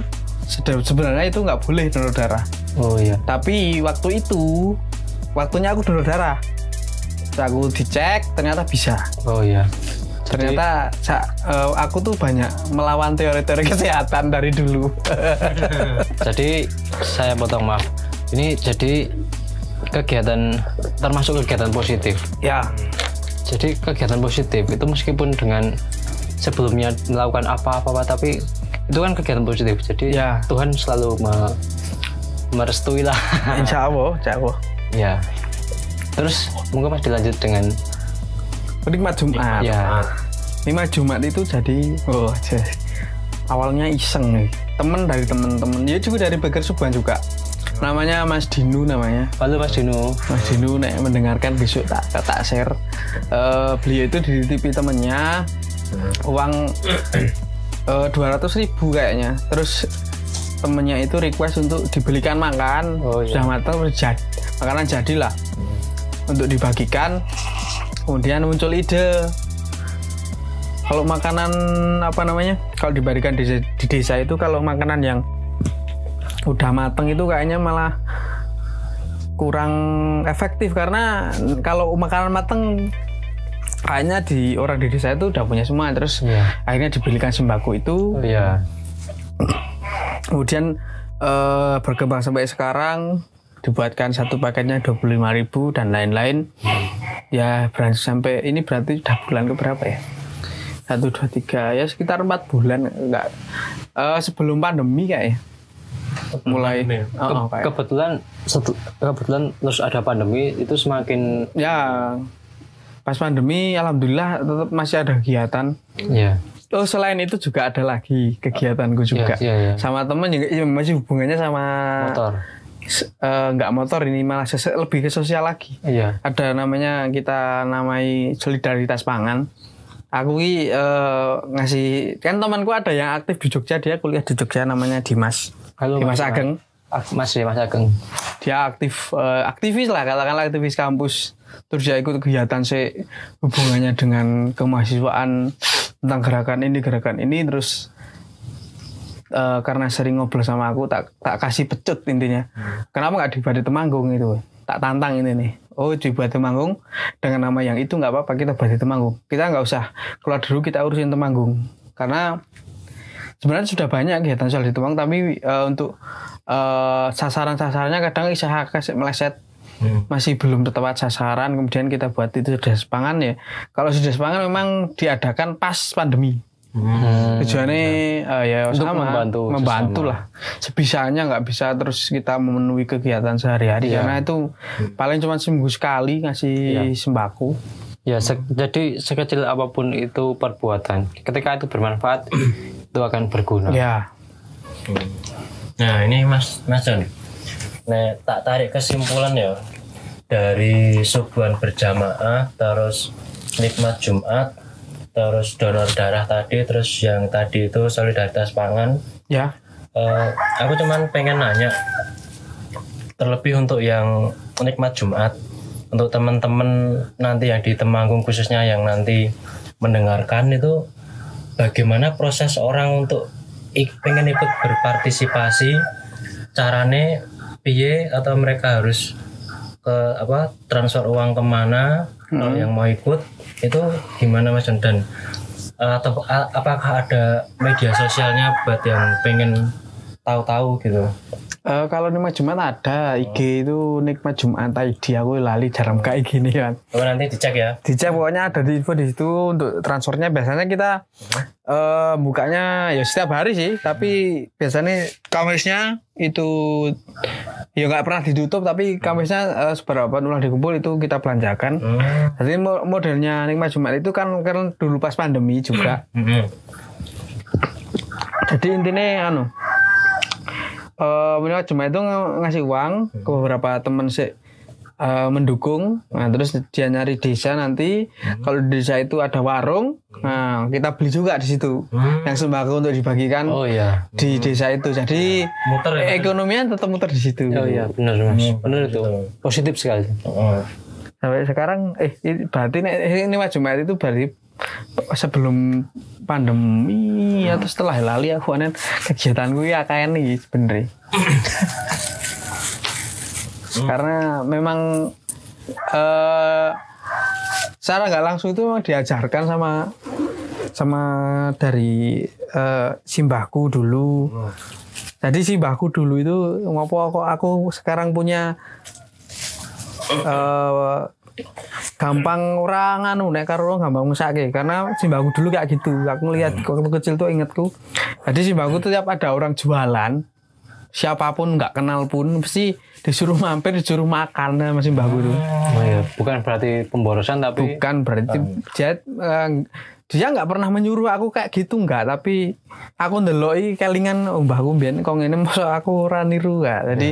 Sebenarnya itu nggak boleh donor darah oh iya. Tapi waktu itu waktunya aku donor darah. Terus aku dicek ternyata bisa. Oh iya. Ternyata sa- eh, aku tuh banyak melawan teori-teori kesehatan dari dulu. Jadi saya potong maaf. Ini jadi kegiatan termasuk kegiatan positif? Ya. Jadi kegiatan positif itu meskipun dengan sebelumnya melakukan apa-apa tapi itu kan kegiatan positif. Jadi Ya. Tuhan selalu me- merestui lah. Insya Allah insya Allah ya. Terus mungkin mas dilanjut dengan nikmat Jumat. Ya. Nikmat Jumat itu jadi oh jas. awalnya iseng nih. Temen dari temen-temen. Ya juga dari Bager Subuhan juga. Namanya Mas Dinu namanya. Halo mas Dino Mas Dinu nek mendengarkan besok tak tak share. Eh, beliau itu dititipi temennya. Uang dua ratus ribu kayaknya. Terus temennya itu request untuk dibelikan makan. Oh, iya. sudah matang jad- makanan jadilah. Untuk dibagikan kemudian muncul ide. Kalau makanan apa namanya kalau diberikan di, di desa itu kalau makanan yang udah mateng itu kayaknya malah kurang efektif. Karena kalau makanan mateng kayaknya di orang di desa itu udah punya semua. Terus Iya. akhirnya dibelikan sembako itu. Oh iya kemudian eh, berkembang sampai sekarang dibuatkan satu paketnya 25.000 dan lain-lain. Ya berarti sampai ini berarti udah bulan ke berapa ya? Satu dua tiga ya sekitar empat bulan enggak. Eh, sebelum pandemi kayaknya. Mulai. Oh, oh, kayak- kebetulan setu- kebetulan terus ada pandemi itu semakin ya. Pas pandemi alhamdulillah tetap masih ada kegiatan. Iya. Oh selain itu juga ada lagi kegiatanku juga Iya, iya. sama temen juga iya, masih hubungannya sama Motor. eh, nggak motor ini malah lebih ke sosial lagi Iya. ada namanya kita namai solidaritas pangan aku ki eh, ngasih kan temanku ada yang aktif di Jogja dia kuliah di Jogja namanya Dimas Halo, Dimas Mas. Ageng Mas ya, Mas Ageng. dia aktif eh, aktivis lah katakanlah aktivis kampus terus dia ikut kegiatan sih hubungannya dengan kemahasiswaan tentang gerakan ini gerakan ini. Terus eh, karena sering ngobrol sama aku tak tak kasih pecut intinya. Kenapa nggak di Badi Temanggung itu? Tak tantang ini nih. Oh di Badi Temanggung dengan nama yang itu nggak apa-apa kita Badi Temanggung. Kita nggak usah keluar dulu kita urusin Temanggung. Karena sebenarnya sudah banyak kegiatan soal di Temanggung tapi eh, untuk eh, sasaran-sasarannya kadang saya kasih meleset masih belum tepat sasaran kemudian kita buat itu sudah sepangan ya. Kalau sudah sepangan memang diadakan pas pandemi. Hmm. tujuannya eh, ya Untuk sama membantu membantu sesama. lah. Sebisanya nggak bisa terus kita memenuhi kegiatan sehari-hari Iya. karena itu paling cuma seminggu sekali ngasih sembako. Ya, se- jadi sekecil apa pun itu perbuatan, ketika itu bermanfaat, itu akan berguna. ya Nah ini Mas Mas John, nah tak tarik kesimpulan ya dari subuhan berjamaah, terus nikmat Jumat, terus donor darah tadi, terus yang tadi itu solidaritas pangan. ya Eh, aku cuman pengen nanya, terlebih untuk yang nikmat Jumat, untuk teman-teman nanti yang di Temanggung khususnya yang nanti mendengarkan itu bagaimana proses orang untuk ik- pengen ikut berpartisipasi carane piye atau mereka harus ke apa transfer uang ke mana kalau yang mau ikut itu gimana mas John? dan eh, atau apakah ada media sosialnya buat yang pengen tahu-tahu gitu. Eh, kalau nikmat Jumat ada IG itu nikmat Jumat ID aku lali jarang kayak gini kan oh, nanti dicek ya. Dicek pokoknya ada di info di situ untuk transfernya. Biasanya kita eh bukanya ya setiap hari sih tapi biasanya Kamisnya itu ya nggak pernah ditutup tapi Kamisnya eh, seberapa ulang dikumpul itu kita belanjakan. Hmm. jadi mo- modelnya nikmat Jumat itu kan kan dulu pas pandemi juga. Mm-mm. jadi intinya anu eh nikmat Jumat itu ng- ngasih uang ke beberapa teman sih eh, mendukung. Nah terus dia nyari desa nanti. Kalau di desa itu ada warung nah kita beli juga di situ. Hmm. yang sembako untuk dibagikan Oh iya. di desa itu. Jadi muter ya ekonominya tetap muter di situ. Oh iya, benar Mas. Benar itu. Positif sekali. Oh. sampai sekarang eh ini berarti nek- ini Mas Jumat itu berarti sebelum pandemi atau setelah lali aku anen kegiatanku ya kayak nih sebenernya karena memang eh secara nggak langsung itu memang diajarkan sama sama dari eh, simbahku dulu. Jadi simbahku dulu itu ngopo kok aku sekarang punya eh gampang orang anu nek karo orang gampang musake karena simbahku dulu kayak gitu. Aku ngelihat waktu kecil tuh ingetku jadi simbahku tuh tiap ada orang jualan siapa pun nggak kenal pun mesti disuruh mampir disuruh makan sama simbahku tuh. Oh iya, bukan berarti pemborosan tapi bukan berarti dia eh, dia nggak pernah menyuruh aku kayak gitu nggak. Tapi aku ndeloi kelingan mbahku mbiyen kok ngene masa aku ora niru nggak. Jadi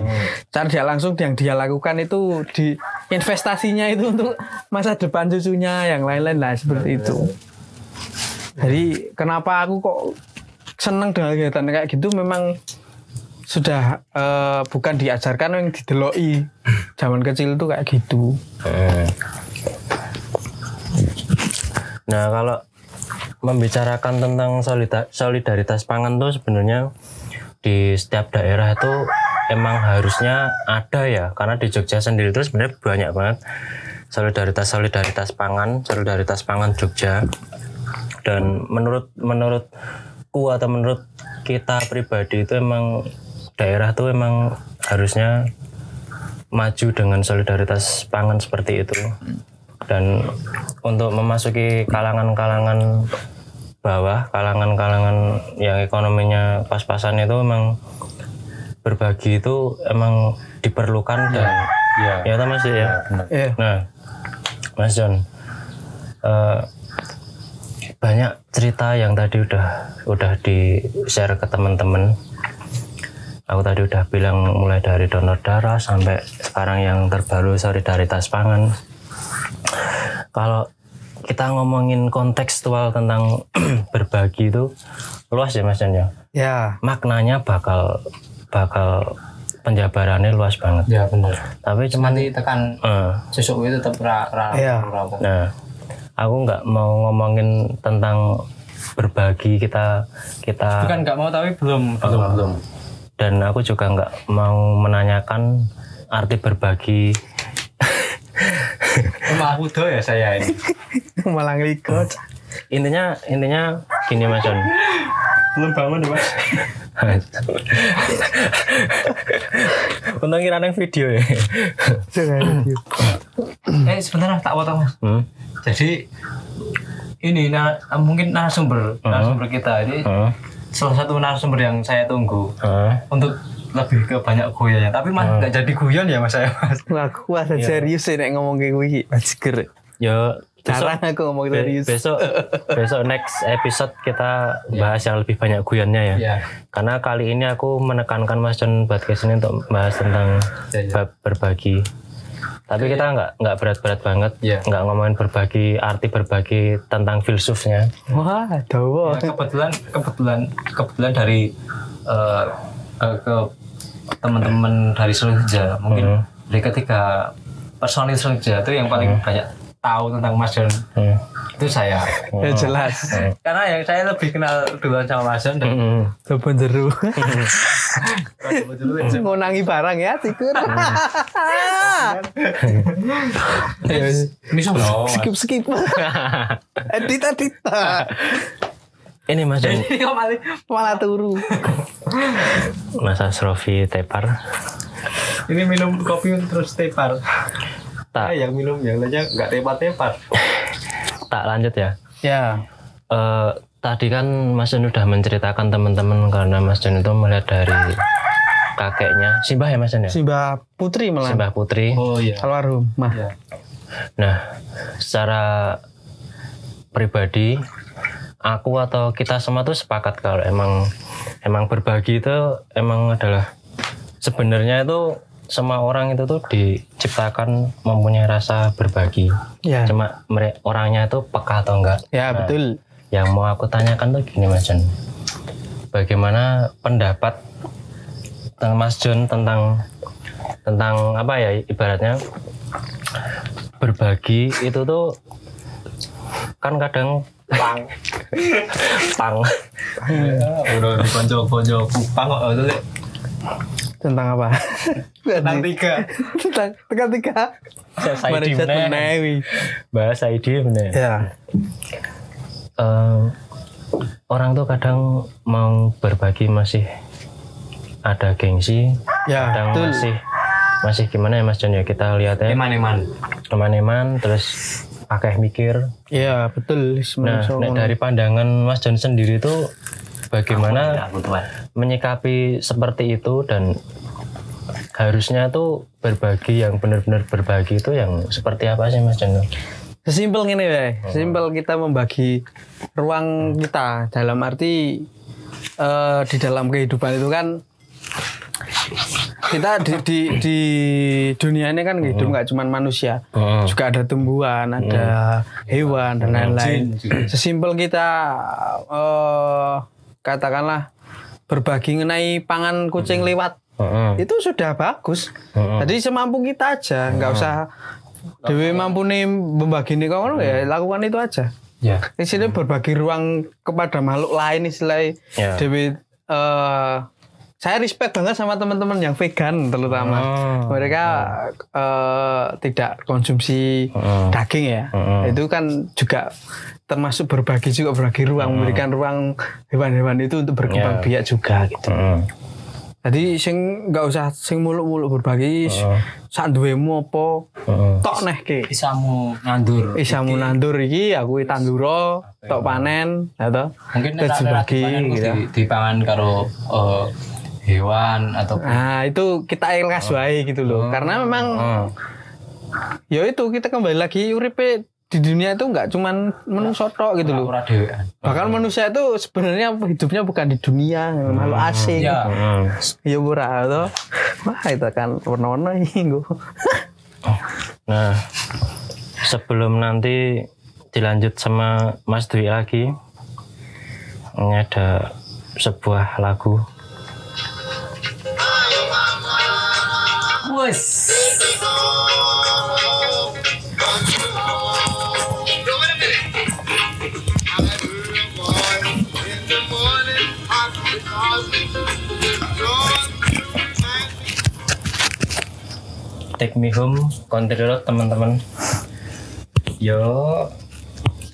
cara dia langsung yang dia lakukan itu di investasinya itu untuk masa depan cucunya yang lain-lain lah seperti itu. Jadi kenapa aku kok seneng dengan kegiatan kayak gitu? Memang sudah eh, bukan diajarkan yang dideloi zaman kecil tuh kayak gitu. Nah kalau membicarakan tentang solida- solidaritas pangan tuh sebenarnya di setiap daerah itu emang harusnya ada ya. Karena di Jogja sendiri itu sebenarnya banyak banget solidaritas solidaritas pangan solidaritas pangan Jogja. Dan menurut menurutku atau menurut kita pribadi itu emang daerah tuh emang harusnya maju dengan solidaritas pangan seperti itu dan untuk memasuki kalangan-kalangan bawah, kalangan-kalangan yang ekonominya pas-pasan itu emang berbagi itu emang diperlukan dan Iya. ya toh Mas ya. Iya. Nah, Mas John, eh, banyak cerita yang tadi udah udah di share ke teman-teman aku tadi udah bilang mulai dari donor darah sampai sekarang yang terbaru solidaritas pangan kalau kita ngomongin kontekstual tentang berbagi itu luas ya mas Jan ya Ya, maknanya bakal bakal penjabarannya luas banget Ya benar. tapi cuman Nanti tekan sesuk itu tetap ra ra Iya. ra- Nah, aku nggak mau ngomongin tentang berbagi kita kita Bukan nggak mau tapi belum belum belum. dan aku juga nggak mau menanyakan arti berbagi. Hudo ya saya ini. malah ngelikot. intinya intinya gini Mas John. belum bangun ya mas. Untung kira nang video ya. eh sebentar tak potong mas. hmm? Jadi ini na, mungkin narasumber narasumber kita ini Heeh. salah satu narasumber yang saya tunggu Heeh. untuk lebih ke banyak guyonnya. Tapi mas nggak jadi guyon ya mas saya mas. Aku ada serius sih nek ngomong kayak gue. Masker. Yo Jarang aku ngomong be- serius. besok besok next episode kita bahas yang lebih banyak guyonnya ya. Iya. Karena kali ini aku menekankan Mas John podcast ini untuk bahas tentang Iya, iya. bab berbagi. Tapi kita nggak nggak berat-berat banget, Iya. nggak ngomongin berbagi arti berbagi tentang filsufnya. Wah, dawa. Ya, kebetulan kebetulan kebetulan dari eh, eh, ke teman-teman dari Selunja mungkin dari ketiga personil Selunja itu yang paling banyak tahu tentang Mas John Hmm. itu saya Ya jelas. karena yang saya lebih kenal duluan sama Mas John dan Hmm. Jeru. dulu Ngonangi barang ya, tikur. ini sudah skip skip. edit edit. Ini Mas John, ini kok malah Malah turu. Mas Asrofi Tepar. ini minum kopi terus tepar Tak yang minum yang lainnya nggak tepar-tepar tak lanjut ya. Ya. Eh, tadi kan Mas John udah menceritakan teman-teman karena Mas John itu melihat dari kakeknya, Simbah ya Mas John ya? Simbah Putri malah. Simbah Putri. oh iya Almarhum. Mah. ya. Nah, secara pribadi, aku atau kita semua tuh sepakat kalau emang emang berbagi itu emang adalah sebenarnya itu semua orang itu tuh diciptakan mempunyai rasa berbagi. Ya. Cuma mereka orangnya itu peka atau enggak. Ya, Nah, betul. Yang mau aku tanyakan tuh gini Mas John. Bagaimana pendapat tentang Mas John tentang tentang apa ya ibaratnya berbagi itu tuh kan kadang pang pang udah di konco-konco kupang kok itu Lek. Tentang apa? tentang tiga Tentang tentang tiga. Saya menewi. bahasa ide bener. Ya. Eh, orang tuh kadang mau berbagi masih ada gengsi, Ya, kadang betul. masih masih gimana ya Mas John ya kita lihat ya eman eman teman-teman terus pakai mikir. Ya, betul. Nah, nek dari pandangan Mas John sendiri tuh bagaimana aku tuan menyikapi seperti itu dan harusnya tuh berbagi yang benar-benar berbagi itu yang seperti apa sih Mas John? Sesimpel gini ya, simpel kita membagi ruang kita dalam arti eh, di dalam kehidupan itu kan kita di di, di dunia ini kan hidup nggak cuma manusia, Hmm. juga ada tumbuhan, ada hewan dan lain-lain. Sesimpel kita eh, katakanlah berbagi mengenai pangan kucing lewat Heeh. itu sudah bagus. Jadi semampu kita aja, nggak usah Dewi mampu nih membagi nih kawan ya lakukan itu aja. ya Di sini berbagi ruang kepada makhluk lain istilahnya. Ya. Dewi eh, saya respect banget sama teman-teman yang vegan terutama. Oh. Mereka eh, tidak konsumsi Oh. daging ya. Oh. Itu kan juga termasuk berbagi juga berbagi ruang, memberikan ruang hewan-hewan itu untuk berkembang Ya. biak juga gitu. Heeh. Jadi sing nggak usah sing muluk-muluk berbagi Oh. sak duwemu apa Heeh. tok neh ke. isamu nandur Isamu nandur iki aku tanduro tok panen ya toh. mungkin Terus nek dibagi gitu. di, dipangan karo eh, hewan atau Nah, itu kita ikhlas wae gitu loh. Karena memang Oh. ya itu kita kembali lagi uripe di dunia itu nggak cuman manusia tok gitu loh. Ora dhewean. Bahkan manusia itu sebenarnya hidupnya bukan di dunia malu asing. Ya. Hmm. ya murah tuh wah itu kan warna-warna ini Nah, sebelum nanti dilanjut sama Mas Dwi lagi, ini ada sebuah lagu. Wes Take Me Home, Country Road teman-teman. Yo,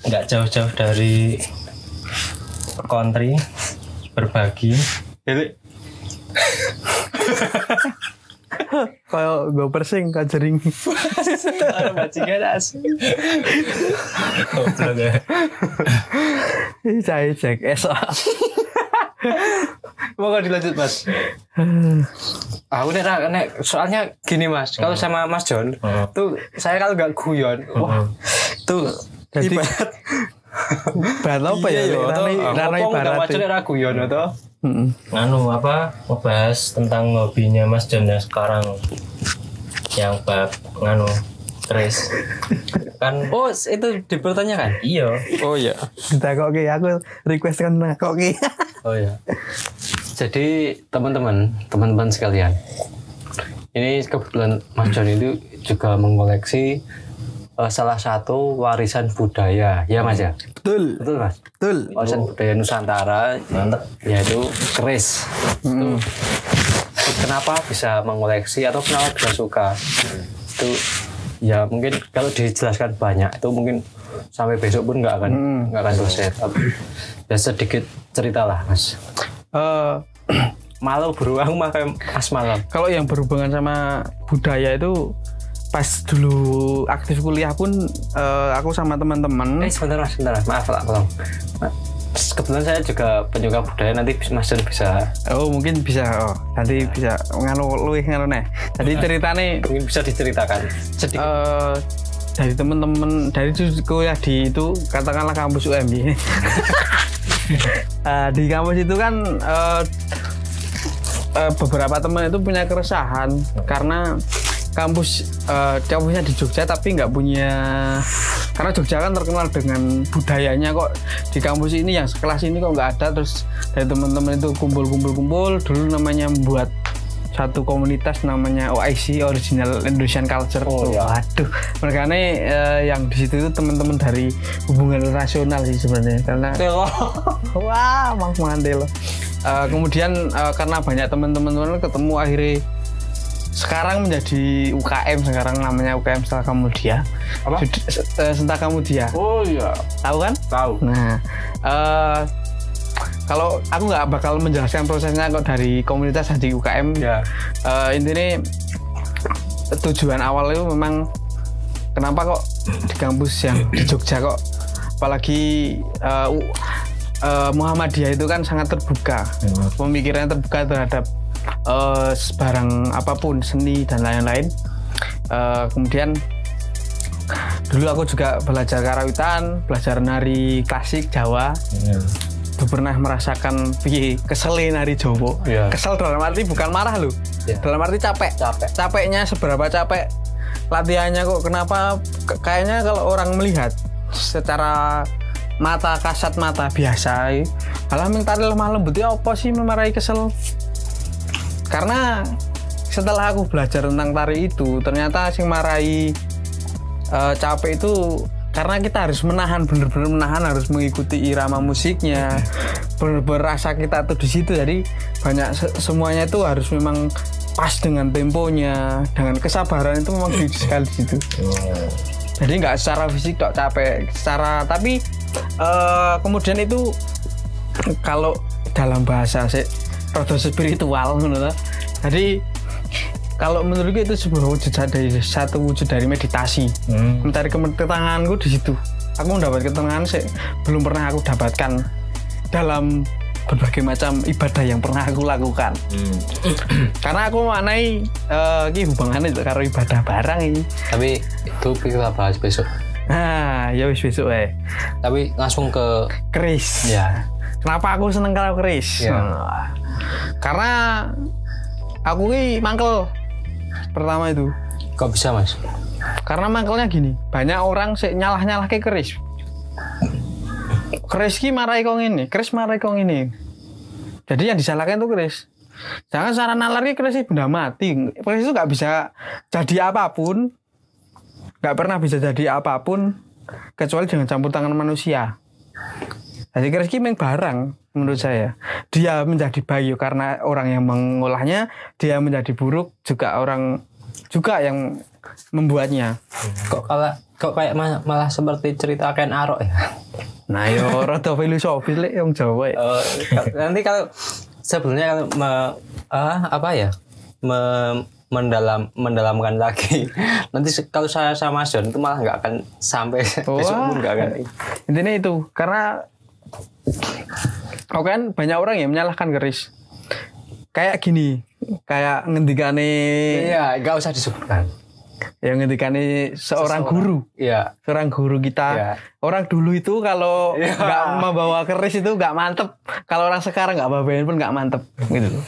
nggak jauh-jauh dari country, berbagi. Jadi kayak gue persing bajingan asli. Goblok ya. saya cek esok Mau dilanjut mas? Aku nek, ra- nek soalnya gini mas, kalau sama Mas John, Hmm. tuh saya kalau nggak guyon, wah, tuh Jadi- ibarat bahan apa ya Iya, rana rana Ngomong nggak ibarat macet nek ra guyon toh. Mm-mm. Nganu apa? Ngebahas tentang hobinya Mas John yang sekarang yang bab nganu Chris kan Oh, itu dipertanyakan? iya Oh iya. kita kok ki aku request kan nah, kok Oh iya. Jadi teman-teman, teman-teman sekalian, ini kebetulan Mas John itu juga mengoleksi eh, salah satu warisan budaya, ya Mas ya. betul Betul Mas. betul Warisan budaya Nusantara mantep yaitu keris. Itu kenapa bisa mengoleksi atau kenapa bisa suka? Itu ya mungkin kalau dijelaskan banyak itu mungkin sampai besok pun nggak akan nggak akan selesai. Tapi ya sedikit cerita lah Mas. Eh, Malu beruang Mas Malam. kalau yang berhubungan sama budaya itu pas dulu aktif kuliah pun eh, aku sama teman-teman Eh sebentar mas, sebentar. Maaf lah, tolong. Kebetulan saya juga penyuka budaya nanti Mas John bisa oh mungkin bisa oh nanti bisa nganu luwih nganu nih jadi ceritanya mungkin bisa diceritakan sedikit. eh dari teman-teman dari kuliah di itu katakanlah kampus UM ya. Eh, di kampus itu kan eh, eh, beberapa teman itu punya keresahan karena kampus eh, kampusnya di Jogja tapi nggak punya karena Jogja kan terkenal dengan budayanya kok di kampus ini yang sekelas ini kok nggak ada terus dari teman-teman itu kumpul-kumpul-kumpul dulu namanya membuat satu komunitas namanya OIC Original Indonesian Culture Oh, tuh. ya. Waduh, makanya eh, yang di situ itu teman-teman dari hubungan rasional sih sebenarnya karena wah mang mandel. Eh, kemudian eh, karena banyak teman-teman ketemu akhirnya sekarang menjadi UKM sekarang namanya UKM Sentaka Mudia. Apa? Sud- eh, Sentaka Mudia. Oh iya, Tahu kan? tahu. Nah, eh kalau aku nggak bakal menjelaskan prosesnya kok dari komunitas di UKM. Ya. Eh, intinya tujuan awal itu memang kenapa kok di kampus yang di Jogja kok apalagi eh, U- eh, Muhammadiyah itu kan sangat terbuka pemikirannya terbuka terhadap eh, sebarang apa pun seni dan lain-lain. Eh, kemudian dulu aku juga belajar karawitan belajar nari klasik Jawa. Itu pernah merasakan piye keselin nari Jawa. Iya. kesel dalam arti bukan marah loh Iya. dalam arti capek. Capek. capeknya seberapa capek latihannya kok kenapa kayaknya kalau orang melihat secara mata kasat mata biasa alah ming tari lemah lembut ya apa sih memarahi kesel karena setelah aku belajar tentang tari itu ternyata sing marahi eh, capek itu karena kita harus menahan bener-bener menahan harus mengikuti irama musiknya. Bener-bener rasa kita tuh di situ. Jadi banyak se- semuanya itu harus memang pas dengan temponya dengan kesabaran itu memang di sekali di situ. Jadi nggak secara fisik dok capek secara tapi eh, kemudian itu kalau dalam bahasa sih rada spiritual menurut jadi kalau menurutku itu sebuah wujud dari satu wujud dari meditasi Hmm. mencari ketenanganku di situ aku mendapat ketenangan sih belum pernah aku dapatkan dalam berbagai macam ibadah yang pernah aku lakukan Hmm. karena aku maknai eh, ini hubungannya itu karo ibadah barang ini Tapi itu kita bahas besok. Nah, ya wis besok eh. Tapi langsung ke Chris. ya. Kenapa aku seneng kalau Chris? Iya. Nah, karena aku ki mangkel pertama itu. Kok bisa mas? Karena mangkelnya gini, banyak orang sih nyalah-nyalah ke Chris. Chris ki marai kok ini, Chris marai kok ini. Jadi yang disalahkan tuh Chris. Jangan secara nalar ini benda mati. Chris itu nggak bisa jadi apa pun, nggak pernah bisa jadi apa pun kecuali dengan campur tangan manusia. Jadi Chris ini memang barang menurut saya. Dia menjadi baik karena orang yang mengolahnya, dia menjadi buruk juga orang juga yang membuatnya. Kok kalah kok kayak ma- malah seperti cerita Ken Arok ya? Nah, yo rada filosofis lek yang Jawa. ya. Kal- nanti kalau sebelumnya kalau me- ah, apa ya me- mendalam mendalamkan lagi nanti kalau saya sama John itu malah nggak akan sampai besok pun nggak akan Intinya itu karena oh kan banyak orang yang menyalahkan keris. Kayak gini, kayak ngendikane iya nggak usah disebutkan yang ngendikane seorang, Seseorang. guru. iya Seorang guru kita. Iya. Orang dulu itu kalau Iya. nggak membawa keris itu nggak mantep. Kalau orang sekarang nggak bawain pun nggak mantep gitu loh.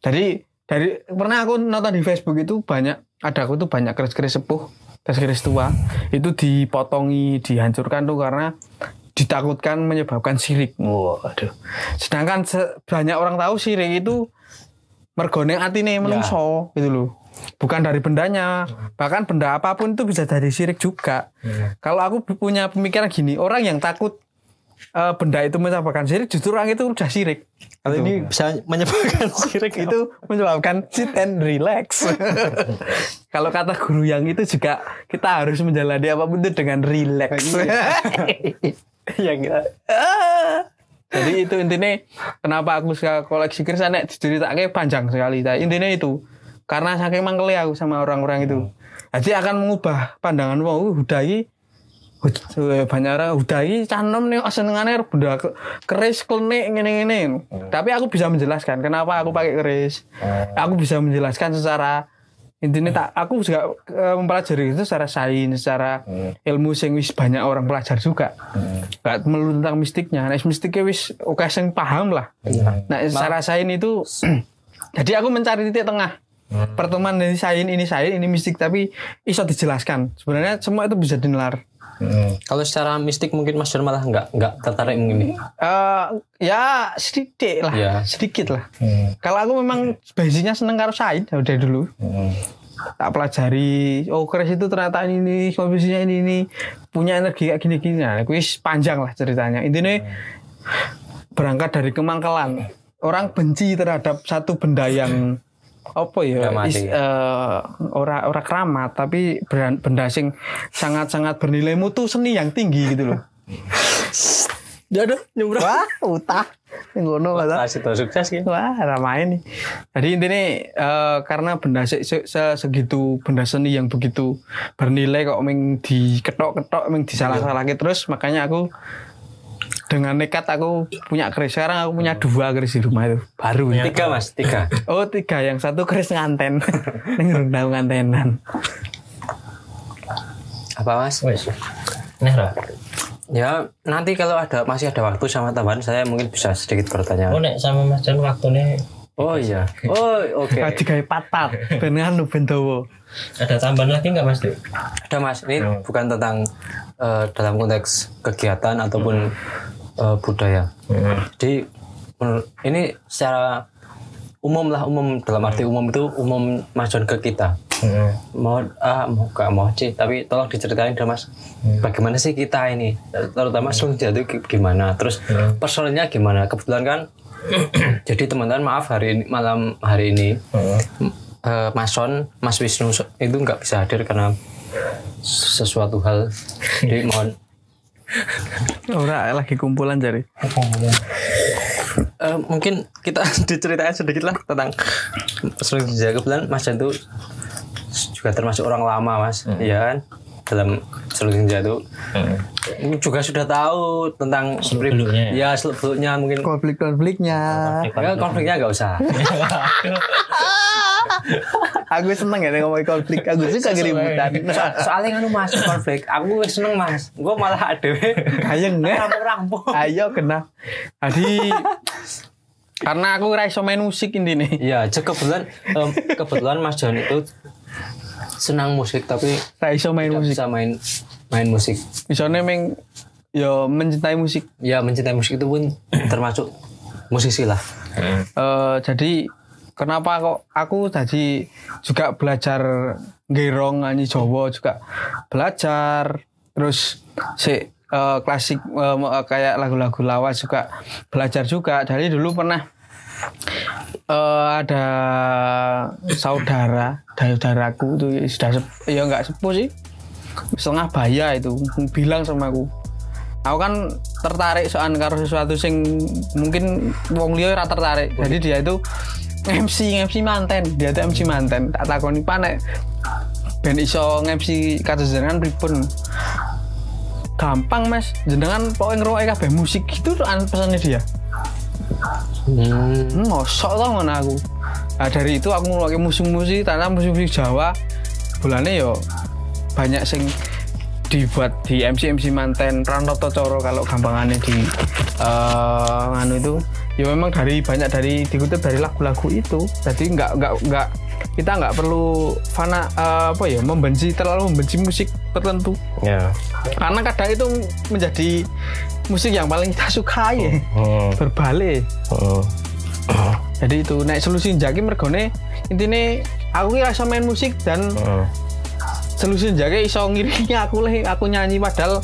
Jadi dari pernah aku nonton di Facebook itu banyak ada aku tuh banyak keris-keris sepuh, keris-keris tua itu dipotongi, dihancurkan tuh karena ditakutkan menyebabkan sirik. Waduh. Sedangkan se- banyak orang tahu sirik itu mergone atine menungso gitu loh. Bukan dari bendanya, bahkan benda apa pun itu bisa jadi sirik juga. Kalau aku punya pemikiran gini, orang yang takut eh, benda itu menyebabkan sirik, justru orang itu udah sirik. kalau Gitu. ini bisa menyebabkan sirik itu menyebabkan sit and relax. Kalau kata guru yang itu juga kita harus menjalani apa pun itu dengan relax. ya kita Ah. Jadi itu intinya kenapa aku suka koleksi keris nek diceritake panjang sekali. Tapi intinya itu karena saking mangkeli aku sama orang-orang itu. Jadi akan mengubah pandangan wong "Uh, Huda iki Hud- banyak orang Huda iki canom nih senengane benda ke- keris klenik ngene-ngene. Tapi aku bisa menjelaskan kenapa aku pakai keris. Aku bisa menjelaskan secara intinya tak aku juga eh, mempelajari itu secara sains secara ilmu sing wis banyak orang belajar juga. Nggak melulu tentang mistiknya. Nah mistiknya wis oke sing paham lah. Nah secara sains itu jadi aku mencari titik tengah. Pertemuan dari sains ini sains ini mistik tapi iso dijelaskan. Sebenarnya semua itu bisa dinelar kalau secara mistik mungkin Mas John malah nggak nggak tertarik mungkin nih. Eh, ya sedikit lah. Ya. sedikit lah. Kalau aku memang basicnya seneng karo sains ya udah dulu tak pelajari oh keris itu ternyata ini ini komposisinya ini ini punya energi kayak gini gini nah kuis panjang lah ceritanya. Intinya berangkat dari kemangkalan orang benci terhadap satu benda yang apa ya? Is, eh, ora ora keramat tapi benda sing sangat sangat bernilai mutu seni yang tinggi gitu loh. Ya aduh nyumrah. Wah utah. Ngono kasih tau sukses gitu Wah, ramai nih. Jadi intinya eh, karena benda se, se- se- segitu benda seni yang begitu bernilai kok meng diketok-ketok, meng disalah-salahke terus makanya aku dengan nekat aku punya keris. Sekarang aku punya dua keris di rumah itu. Baru. tiga mas tiga Oh, tiga. Yang satu keris nganten. Ning rendang ngantenan. apa mas Wes. Nih ra. ya nanti kalau ada masih ada waktu sama tambahan saya mungkin bisa sedikit bertanya Oh nek sama Mas Jan waktunya oh iya oh oke Kaji kayak patat. Ben nganu ben dawa. ada tambahan lagi nggak Mas Dik? ada mas ini bukan tentang eh, dalam konteks kegiatan ataupun eh, budaya. Jadi menurut ini secara umum lah umum. Dalam arti umum itu umum Mas John ke kita. Mau ah mau gak mau sih tapi tolong diceritain dong mas. Bagaimana sih kita ini? Terutama Sung Jatuh gimana? Terus personalnya gimana? Kebetulan kan jadi teman-teman maaf hari ini malam hari ini eh, Mas Son Mas Wisnu itu nggak bisa hadir karena sesuatu hal. Jadi mohon Ora lagi kumpulan jari. Eh, mungkin kita diceritain sedikit lah tentang Jatuh kebetulan Mas Jan itu juga termasuk orang lama mas. Ya kan? Dalam Sung Jatuh Ini juga sudah tahu tentang Seluk-beluknya ya? Seluk beluknya mungkin. Konflik-konfliknya. ya, konfliknya nggak usah aku seneng ya ngomongin konflik. Aku suka keributan. So- soalnya kan mas konflik aku seneng mas gue malah ada Kayeng ya. rampung-rampung Ayo kena. Jadi karena aku ora iso main musik intinya. Iya, cek kebetulan em, kebetulan Mas John itu senang musik tapi Ora iso main tidak musik. bisa main main musik. Misalnya meng yo mencintai musik. Ya mencintai musik itu pun termasuk musisi lah. Eh, jadi kenapa kok aku tadi juga belajar gerong nyanyi Jawa juga belajar. Terus si eh, klasik eh, kayak lagu-lagu lawas juga belajar juga. Dari dulu pernah eh, ada saudara saudaraku tuh sudah sep- ya nggak sepuh sih. Setengah baya itu bilang sama aku. Aku kan tertarik soal karo sesuatu sing mungkin wong liya ora tertarik. Jadi dia itu MC MC manten. Dia itu MC manten. Tak takoni panek ben iso MC kata jenengan pripun? Gampang mas. Jenengan pokoknya ngerokok kabeh musik gitu tuh an pesannya dia? Hmm. hmm, mosok tau ngono aku. Nah, dari itu aku ngeluarin musik-musik karena musik-musik Jawa. Bulannya yo banyak sing dibuat di MC MC manten. Pranoto Coro kalau gampangannya di eh nganu itu ya memang dari banyak dari dikutip dari lagu-lagu itu jadi nggak nggak nggak kita nggak perlu fana eh, apa ya membenci terlalu membenci musik tertentu Ya. karena kadang itu menjadi musik yang paling kita sukai ya. Hmm. berbalik Hmm. jadi itu naik solusi jaki mergone intinya aku kira iso main musik dan Hmm. solusi jaki iso ngiringi aku lah aku nyanyi padahal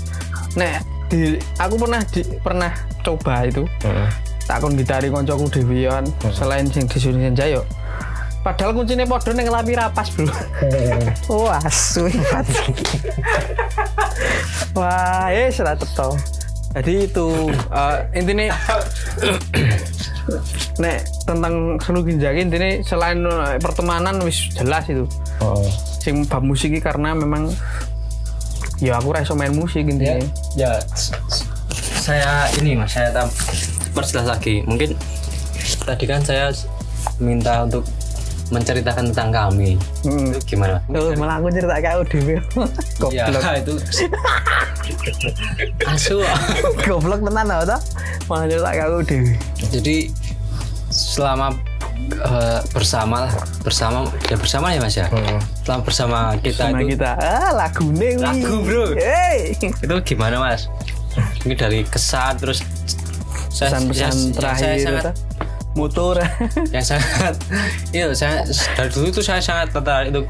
nek di, aku pernah di, pernah coba itu Hmm. Takon gitari koncoku Dewian selain sing di Suni Senja yo. Padahal kuncinya podo neng lapi rapas bro. Wah suwi. Wah eh sudah teto. Jadi itu eh, intinya nek tentang selu ginjaki intinya selain eh, pertemanan wis jelas itu. Oh. sing bab musik iki karena memang ya aku rasa main musik intinya Ya, s- saya ini mas, saya tam perjelas lagi. Mungkin tadi kan saya minta untuk menceritakan tentang kami. Hmm. Itu gimana? Oh, malah aku cerita kayak dewe Ya, goblok itu asu. goblok tenan apa toh malah cerita kayak dewe Jadi selama eh, bersama lah, bersama ya bersama ya mas ya. Selama bersama kita sama itu kita ah lagu nih Lagu, bro. hey itu gimana mas? Ini dari kesan terus pesan-pesan terakhir saya itu sangat motor yang sangat iya saya dari dulu itu saya sangat tertarik untuk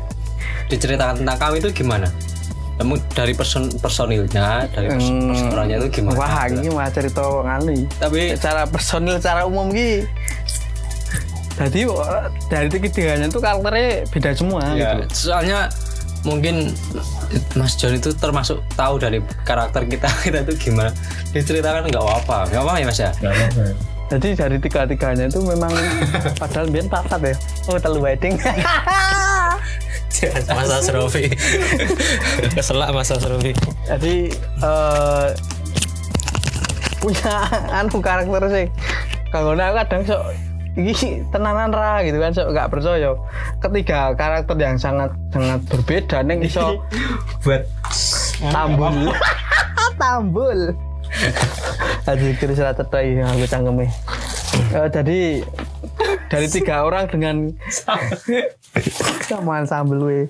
diceritakan tentang kami itu gimana? Kamu dari person personilnya dari pers Hmm. personalnya itu gimana? Wah ini mah cerita nganu tapi secara personil secara umum ki jadi dari ketiganya tuh karakternya beda semua ya, gitu. soalnya mungkin Mas John itu termasuk tahu dari karakter kita kita itu gimana. Diceritakan nggak apa nggak apa ya Mas ya? Jadi dari tiga tiganya itu memang padahal biar papat ya. Oh terlalu wedding. Mas Asrofi. Keselak Mas Asrofi. jadi eh punya anu karakter sih. Kalau aku kadang sok ini tenanan ra gitu kan sok gak percaya. Ketiga karakter yang sangat sangat berbeda neng iso buat tambul. Tambul. Aduh kira salah tetai aku cangkeme. Eh, jadi dari tiga orang dengan samaan sambel we.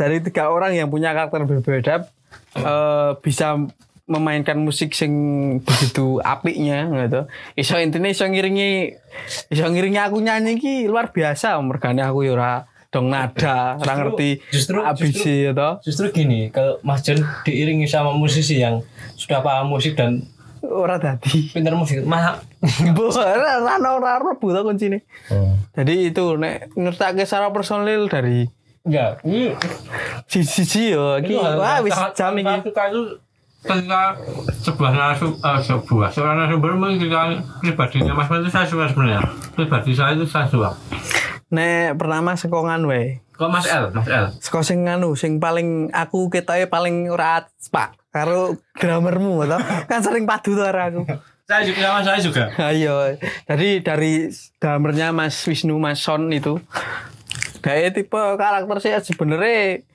dari tiga orang yang punya karakter berbeda eh, bisa memainkan musik sing begitu apiknya gitu. Iso intinya iso ngiringi iso ngiringi aku nyanyi ki luar biasa mergane aku yo ora dong nada, ora ngerti justru- ABC gitu. justru gini kalau Mas John diiringi sama musisi yang sudah paham musik dan Ora dadi. pintar musik malah Bu, ora ora ora rebu to kuncine. Jadi itu nek ngertake secara personil dari enggak ini siji-siji yo iki wah wis jam iki. itu ketika sebuah narasum eh, sebuah seorang narasumber menceritakan pribadinya Mas itu saya suka sebenarnya pribadi saya itu saya suka Nek pertama sekongan wae. kok Mas L Mas L Seko sing nganu sing paling aku ketoke paling ora pak karo drummermu to. Kan sering padu to ora aku. saya juga sama saya juga Ayo. Jadi dari drummernya Mas Wisnu Mas Son itu Kayak tipe karakter sih sebenarnya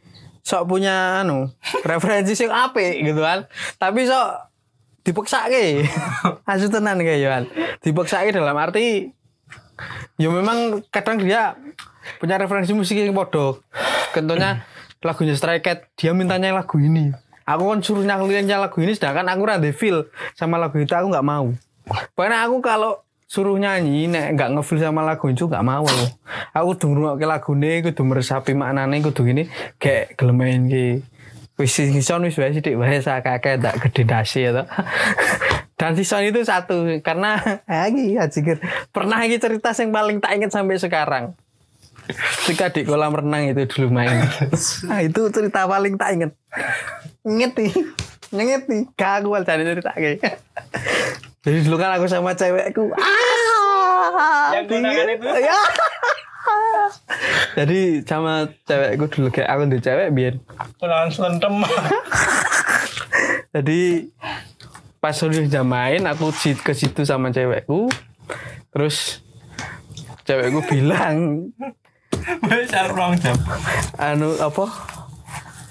sok punya anu referensi sing apik gitu kan. Tapi sok dipaksake. Asu tenan kayak Yohan. Dipaksake dalam arti ya memang kadang dia punya referensi musik yang bodoh. Contohnya lagunya Stray Cat, dia mintanya lagu ini. Aku kan suruh nyanyinya lagu ini sedangkan aku rada feel sama lagu itu aku nggak mau. Pokoknya aku kalau suruh nyanyi nek nggak ngefeel sama lagu itu nggak mau aku. Aku kudu ngrungokke lagune, kudu meresapi maknane, kudu gini kayak gelem main ki. Wis sison wis wae sithik wae sakake tak gede dasi ya. Dan sison itu satu karena lagi ya jikir pernah iki cerita yang paling tak ingat sampai sekarang. Ketika di kolam renang itu dulu main. Nah, itu cerita paling tak inget. Inget nih. Inget nih. Gak aku cari cerita kayak. Jadi dulu kan aku sama cewekku. Ah, Yang itu? Ya. Jadi sama cewekku dulu kayak aku di cewek biar. Kenalan sentem. Jadi pas udah jam main aku ke situ sama cewekku. Terus cewekku bilang Besar ruang jam. anu apa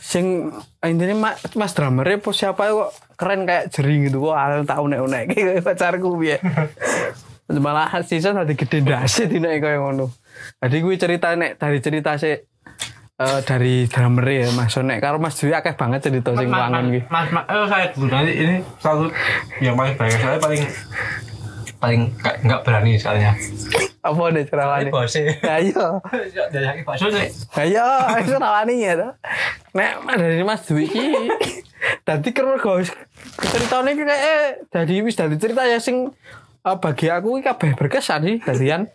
sing intinya mas, mas drummer apa siapa kok keren kayak jering gitu. Kok aku tak unek unek kayak pacarku biar malah season tadi gede dasi di naik kayak ngono. Jadi gue cerita nek dari cerita sih eh, dari drummer ya mas. Nek karo mas Dwi akeh banget cerita sing mas, gitu mas, mas, eh, saya dulu nanti ini selalu yang paling banyak saya paling paling nggak berani soalnya. Apa nih cerawani Bose. ayo Dari bakso sih. ayo itu rawani ya toh. nek dari mas Dwi ki dadi keren guys ceritanya ki kayak eh jadi wis dadi cerita ya sing eh, bagi aku ki kabeh berkesan sih dadian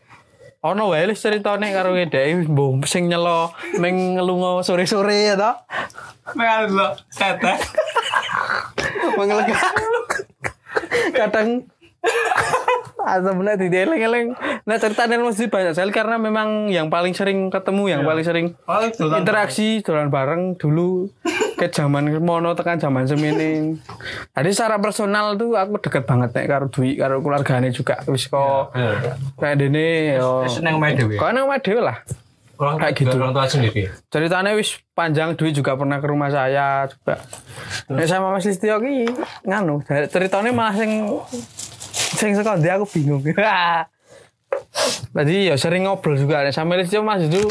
ono wae wis ceritane karo ngedeki mbok sing nyelo meng ngelungo sore-sore ya toh Mengalir lo, kata. mengelega kadang atau benar di eleng-eleng nah ceritanya masih banyak sekali karena memang yang paling sering ketemu yang paling sering dolan interaksi dolan bareng dulu ke zaman mono tekan zaman semini. Tadi secara personal tuh aku deket banget nek karo Dwi karo keluargane juga. Wis kok Bener. kayak dene yo. Seneng main dewe. kok nang dhewe lah. Orang Kayak gitu. Orang tua sendiri. ceritanya wis panjang Dwi juga pernah ke rumah saya juga. Nek sama Mas Listio ki nganu ceritanya malah sing sing sekondi aku bingung. Tadi ya sering ngobrol juga. Nek sama Listio Mas itu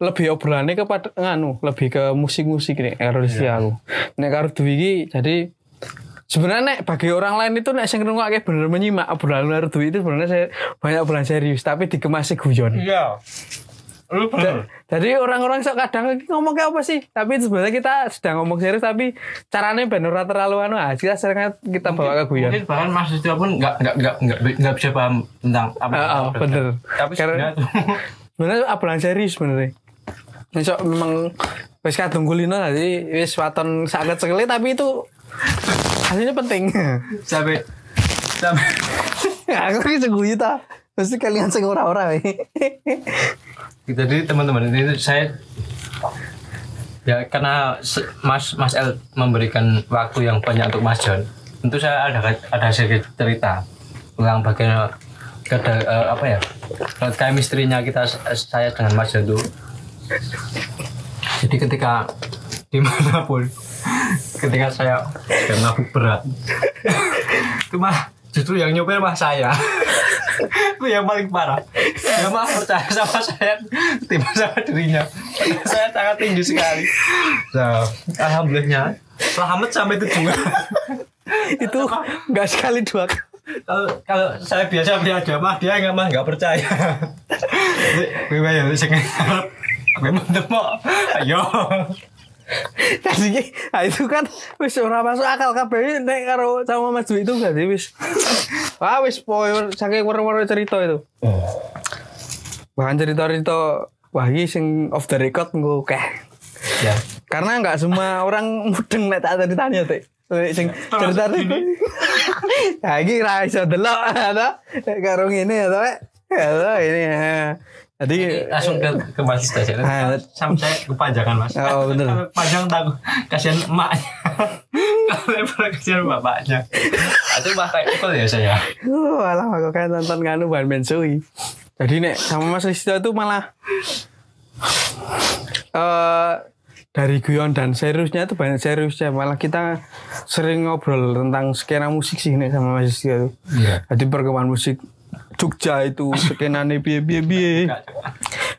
lebih obrolannya kepada nganu lebih ke musik-musik nih karo Listio aku. Nek karo Dwi jadi sebenarnya nek bagi orang lain itu nek sing ngrungokke bener menyimak obrolan karo Dwi itu sebenarnya saya banyak obrolan serius tapi dikemas guyon. Iya. Jadi orang-orang sok kadang "Iki ngomong kayak apa sih? Tapi sebenarnya kita sedang ngomong serius tapi caranya ben ora terlalu anu ah. Kita sering kita bawa ke guyon. Mungkin bahkan Mas Sutio pun nggak nggak nggak nggak nggak bisa paham tentang apa. Ah, apa- bener. Tapi Karena- sebenarnya obrolan serius sebenarnya. Besok memang wis kadung kulino tadi wis waton sangat sekali tapi itu hasilnya penting. sampai sampai Aku ki seguyu ta. Mesti kalian sing ora-ora. Jadi teman-teman ini saya ya karena Mas Mas El memberikan waktu yang banyak untuk Mas John. Tentu saya ada ada sedikit cerita tentang bagaimana ada eh, apa ya chemistry-nya kita saya dengan Mas John itu. Jadi ketika di mana pun ketika saya mabuk berat itu mah justru yang nyopir mah saya itu yang paling parah dia mah percaya sama saya tiba sama dirinya saya sangat tinggi sekali nah, alhamdulillahnya selamat sampai tujuan itu enggak sekali dua kalau kalau saya biasa biasa mah dia nggak mah nggak percaya gue ya sing gue mau ayo Jadi nah itu kan wis ora masuk akal kabeh nek karo sama Mas Dwi itu berarti wis wah wis power saking war-war cerita itu. Bahkan cerita-cerita wah iki sing off the record nggo keh. ya Karena nggak semua orang mudeng nek tak ceritanya teh. Sing cerita itu. Ya iki ra iso delok ada karo ngene ya toh. Ya ini. Jadi langsung ke ke mas saja Ah. sama saya kepanjangan mas Oh, bener. Kalau panjang takut kasihan emaknya kalau kasihan bapaknya itu mah kayak ya saya alah aku kayak nonton nganu Ban Mensui. Jadi nek sama Mas Listo itu malah eh dari guyon dan seriusnya itu banyak seriusnya malah kita sering ngobrol tentang skena musik sih nih sama Mas Rizky itu. Iya. Jadi perkembangan musik Jogja itu skenane piye piye piye.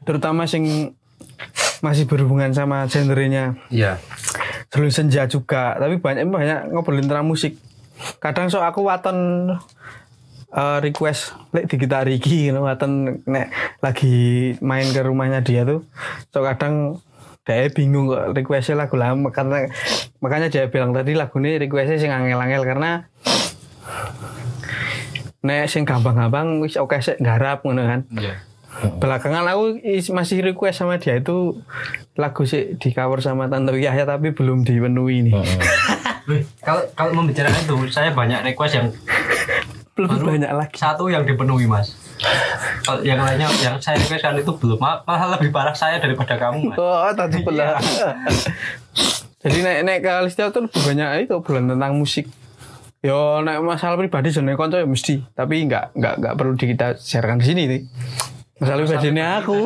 Terutama sing masih berhubungan sama genrenya Iya. Seluruh senja juga, tapi banyak banyak ngobrolin tentang musik. Kadang so aku waton eh, request lek di kita Riki gitu, waton nek lagi main ke rumahnya dia tuh. So kadang dia bingung kok requestnya lagu lama karena makanya dia bilang tadi lagu ini requestnya sing angel-angel karena nek sing gampang-gampang wis oke sih garap ngono kan. Iya. belakangan aku masih request sama dia itu lagu sih di cover sama Tante Yahya tapi belum dipenuhi nih. Kalau kalau membicarakan itu saya banyak request yang belum banyak lagi. satu yang dipenuhi mas. Kalau yang lainnya yang saya requestkan itu belum. Ma- malah lebih parah saya daripada kamu mas. Oh tadi belah. Jadi nek nek ke Listia tuh lebih banyak itu bulan tentang musik Yo nek masalah pribadi jenenge konco ya mesti tapi nggak nggak nggak perlu di kita sharekan di sini nih masalah pribadi. ini aku.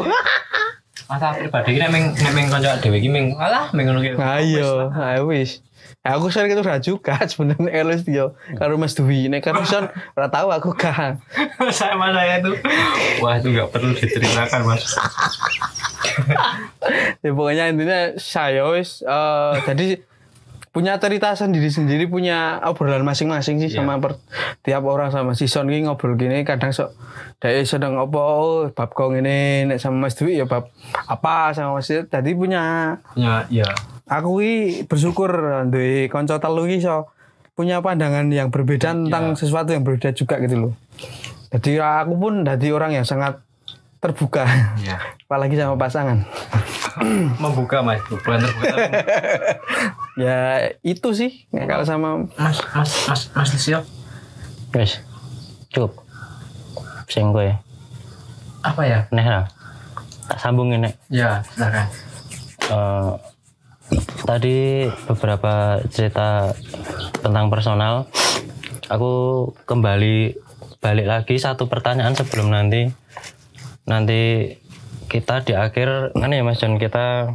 Masa pribadi ini emang emang konco dewe iki meng alah meng ngono ki. ayo ayo wis. Ya, aku sering itu juga sebenarnya kalau Listia karo Mas Dwi. Nek karo Son ora tahu aku kan saya mas saya itu? Wah itu nggak perlu diceritakan mas. Ya pokoknya intinya saya wis eh, jadi punya cerita sendiri sendiri punya obrolan masing-masing sih sama per, tiap orang sama si Son ini ngobrol gini kadang sok dari sedang apa oh, bab kau ini nek sama Mas Dwi ya bab apa sama Mas Dwi? Tadi punya ya ya aku ini bersyukur di konco telu iki so punya pandangan yang berbeda tentang sesuatu yang berbeda juga gitu loh. Jadi aku pun jadi orang yang sangat terbuka ya apalagi sama pasangan membuka mas bukan terbuka ya itu sih kalau sama mas mas mas mas Lisio Wis. Cukup. Sing kowe. apa ya Neh lah. Tak sambungin nek. ya silakan Eh, tadi beberapa cerita tentang personal. Aku kembali balik lagi satu pertanyaan sebelum nanti nanti kita di akhir kan ya Mas John kita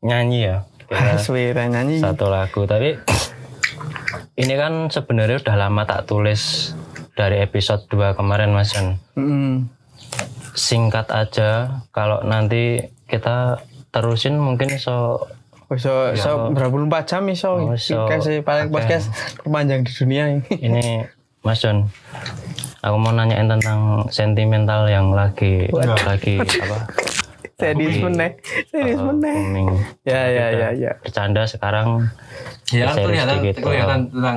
nyanyi ya. Kita nyanyi satu lagu tapi ini kan sebenarnya udah lama tak tulis dari episode 2 kemarin Mas John Mm. singkat aja kalau nanti kita terusin mungkin so so, so berapa puluh empat jam iso Oh, so, kasih paling oke. podcast terpanjang di dunia ini. ini Mas John aku mau nanyain tentang sentimental yang lagi lagi apa? Serius meneh, serius uh, meneh. Ya ya ya ya. bercanda sekarang. Ya kan kelihatan kelihatan tentang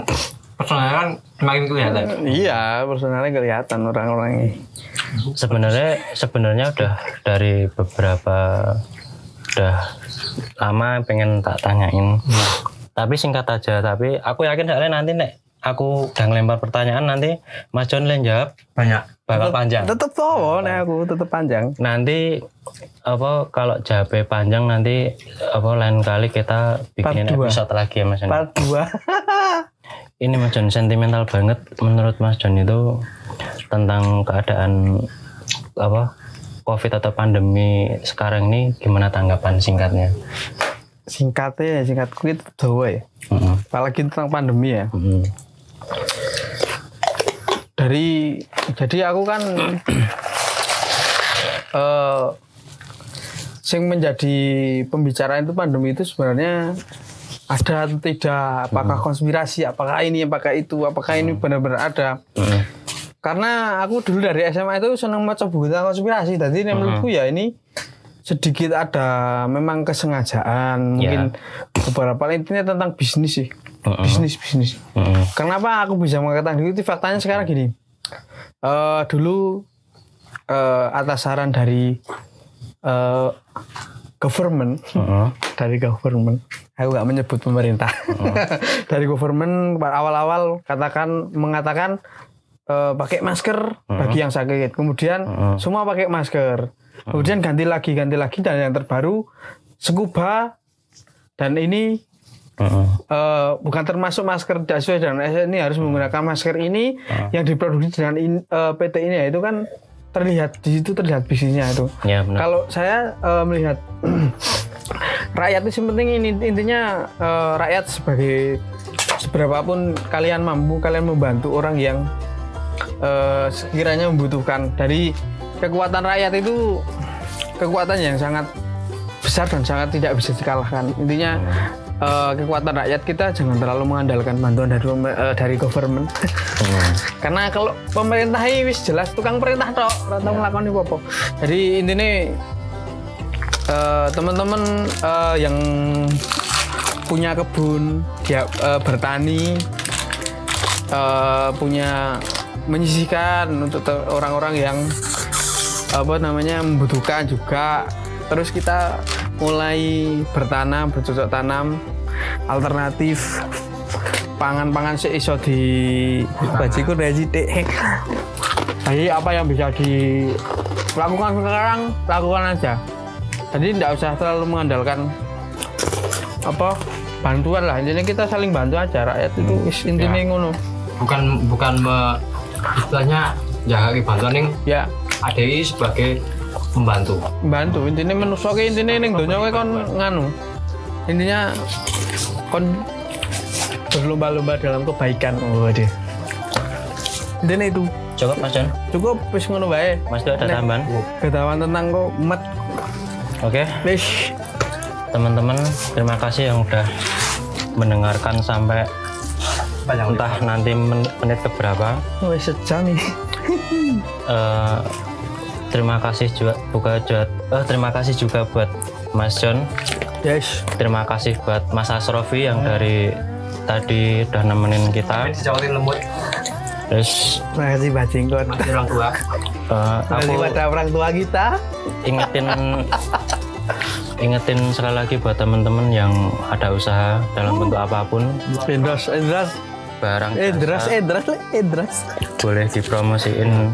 personal kan semakin kelihatan. Iya, personalnya kelihatan orang-orangnya. sebenarnya sebenarnya udah dari beberapa udah lama pengen tak tanyain. Tapi singkat aja tapi aku yakin soalnya nanti nek aku udah ngelempar pertanyaan nanti Mas John yang jawab banyak bakal panjang Tetep tahu nih aku tetep panjang. nanti apa kalau jawabnya panjang nanti apa lain kali kita bikinin Part dua. episode lagi ya Mas John Part 2. ini Mas John sentimental banget menurut Mas John itu tentang keadaan apa COVID atau pandemi sekarang ini gimana tanggapan singkatnya? Singkatnya ya, singkatku itu Jawa ya. Mm-mm. Apalagi tentang pandemi ya. Mm-mm. Dari jadi aku kan eh sing menjadi pembicaraan itu pandemi itu sebenarnya ada atau tidak? Apakah konspirasi? Apakah ini apakah itu? Apakah ini benar-benar ada? Mm-mm. karena aku dulu dari SMA itu senang baca buku tentang konspirasi. Jadi ini menurutku ya ini sedikit ada memang kesengajaan mungkin beberapa intinya tentang bisnis sih Bisnis bisnis. Mm-mm. kenapa aku bisa mengatakan itu faktanya sekarang gini. Eh dulu eh, atas saran dari eh, government Mm-mm. dari government aku nggak menyebut pemerintah. Dari government awal-awal katakan mengatakan eh, pakai masker bagi yang sakit. Kemudian semua pakai masker. Kemudian ganti lagi ganti lagi dan yang terbaru scuba dan ini Eh, bukan termasuk masker dengan SN ini harus menggunakan masker ini yang diproduksi dengan in- eh, PT ini ya itu kan terlihat di situ terlihat bisnisnya itu. Ya benar. kalau saya eh, melihat rakyat itu yang penting ini intinya eh, rakyat sebagai seberapapun kalian mampu kalian membantu orang yang eh, sekiranya membutuhkan. Dari kekuatan rakyat itu kekuatan yang sangat besar dan sangat tidak bisa dikalahkan. Intinya eh, kekuatan rakyat kita jangan terlalu mengandalkan bantuan dari eh, dari government. Karena kalau pemerintah ini wis jelas tukang perintah tok ora tau nglakoni apa-apa. Jadi intinya eh, teman-teman eh, yang punya kebun dia eh, bertani eh, punya menyisihkan untuk orang-orang yang apa namanya membutuhkan juga. Terus kita mulai bertanam bercocok tanam alternatif pangan-pangan sih iso di bajiku dari sidik jadi apa yang bisa dilakukan sekarang lakukan aja. Jadi tidak usah terlalu mengandalkan apa bantuan lah. Intinya kita saling bantu aja rakyat itu. Wis intinya ngono. Bukan bukan me, istilahnya jaga bantuan yang ya. ADI sebagai pembantu. Bantu. Intinya menusuk intinya donya kowe kon nganu. Intinya kon berlomba-lomba dalam kebaikan. Oh deh intinya itu. Cukup Mas John. cukup wis ngono bae Mas ada tambahan? ketahuan tentang kok umat Oke, wis. Teman-teman terima kasih yang udah mendengarkan sampai panjang entah nanti men- menit keberapa. wis sejam ini. Eh, terima kasih juga buka juga eh, terima kasih juga buat Mas John. yes. Terima kasih buat Mas Asrofi yang dari tadi udah nemenin kita. dijauhin lembut. Terus makasih bajingkot masih orang tua. eh, makasih aku pada orang tua kita. ingetin ingetin sekali lagi buat teman-teman yang ada usaha dalam bentuk apa pun. Endras Endras barang Endras Endras Endras boleh dipromosiin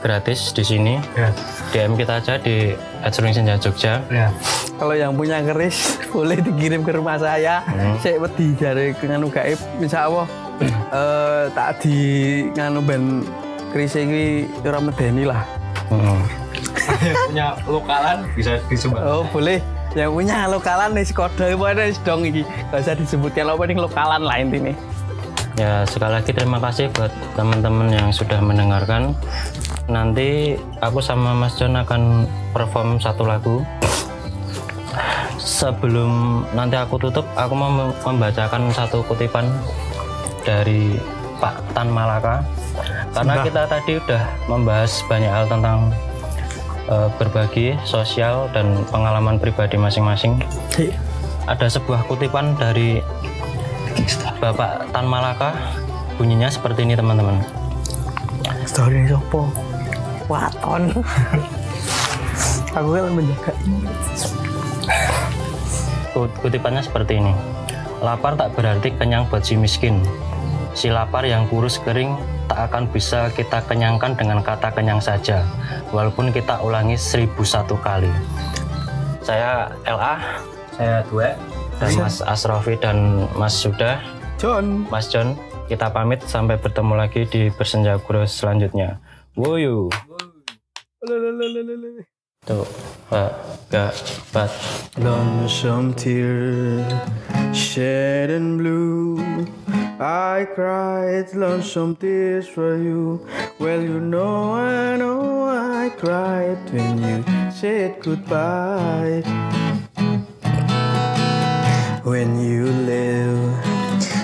gratis di sini. Ya. DM kita aja di Adzruing Senja Jogja. Ya. Kalau yang punya keris boleh dikirim ke rumah saya. Hmm. saya wedi dari nganu gaib insya Allah eh, tak di nganu ben keris ini ora medeni lah. Hmm. punya lokalan bisa disumbang oh boleh. Yang punya lokalan nih kode apa ada dong iki. Gak usah disebutkan apa nih lokalan lah intinya ya sekali lagi terima kasih buat teman-teman yang sudah mendengarkan nanti aku sama Mas John akan perform satu lagu. Sebelum nanti aku tutup aku mau mem- membacakan satu kutipan dari Pak Tan Malaka. Karena kita tadi udah membahas banyak hal tentang eh, berbagi sosial dan pengalaman pribadi masing-masing. Ada sebuah kutipan dari Bapak Tan Malaka. Bunyinya seperti ini teman-teman. Story sopo waton aku kan menjaga Kut- Kutipannya seperti ini. Lapar tak berarti kenyang buat si miskin. Si lapar yang kurus kering tak akan bisa kita kenyangkan dengan kata kenyang saja, walaupun kita ulangi seribu satu kali. Saya LA saya dua dan Mas Asrofi dan Mas Sudah, John Mas John. Kita pamit sampai bertemu lagi di Bersenja Guru selanjutnya. Woyo. Tuh, gak, bat. Lonesome tear shed in blue. I cried lonesome tears for you. Well, you know, I know I cried when you said goodbye. When you live,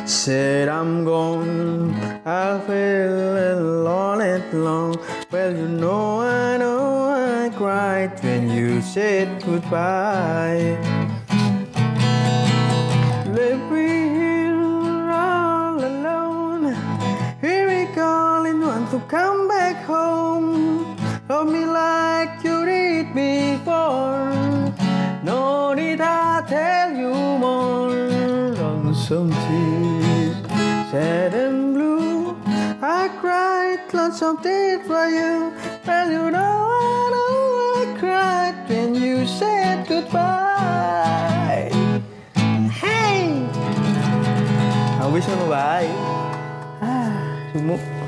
said I'm gone. I feel alone and long. Well, you know, I said goodbye. Left me here all alone. Here we calling, want to come back home. Love me like you did before. No need I tell you more. Lonesome tears, sad and blue. I cried lots of tears for you. Well, you know I cried when you said goodbye. Hey, I wish you bye. Ah, sumuk.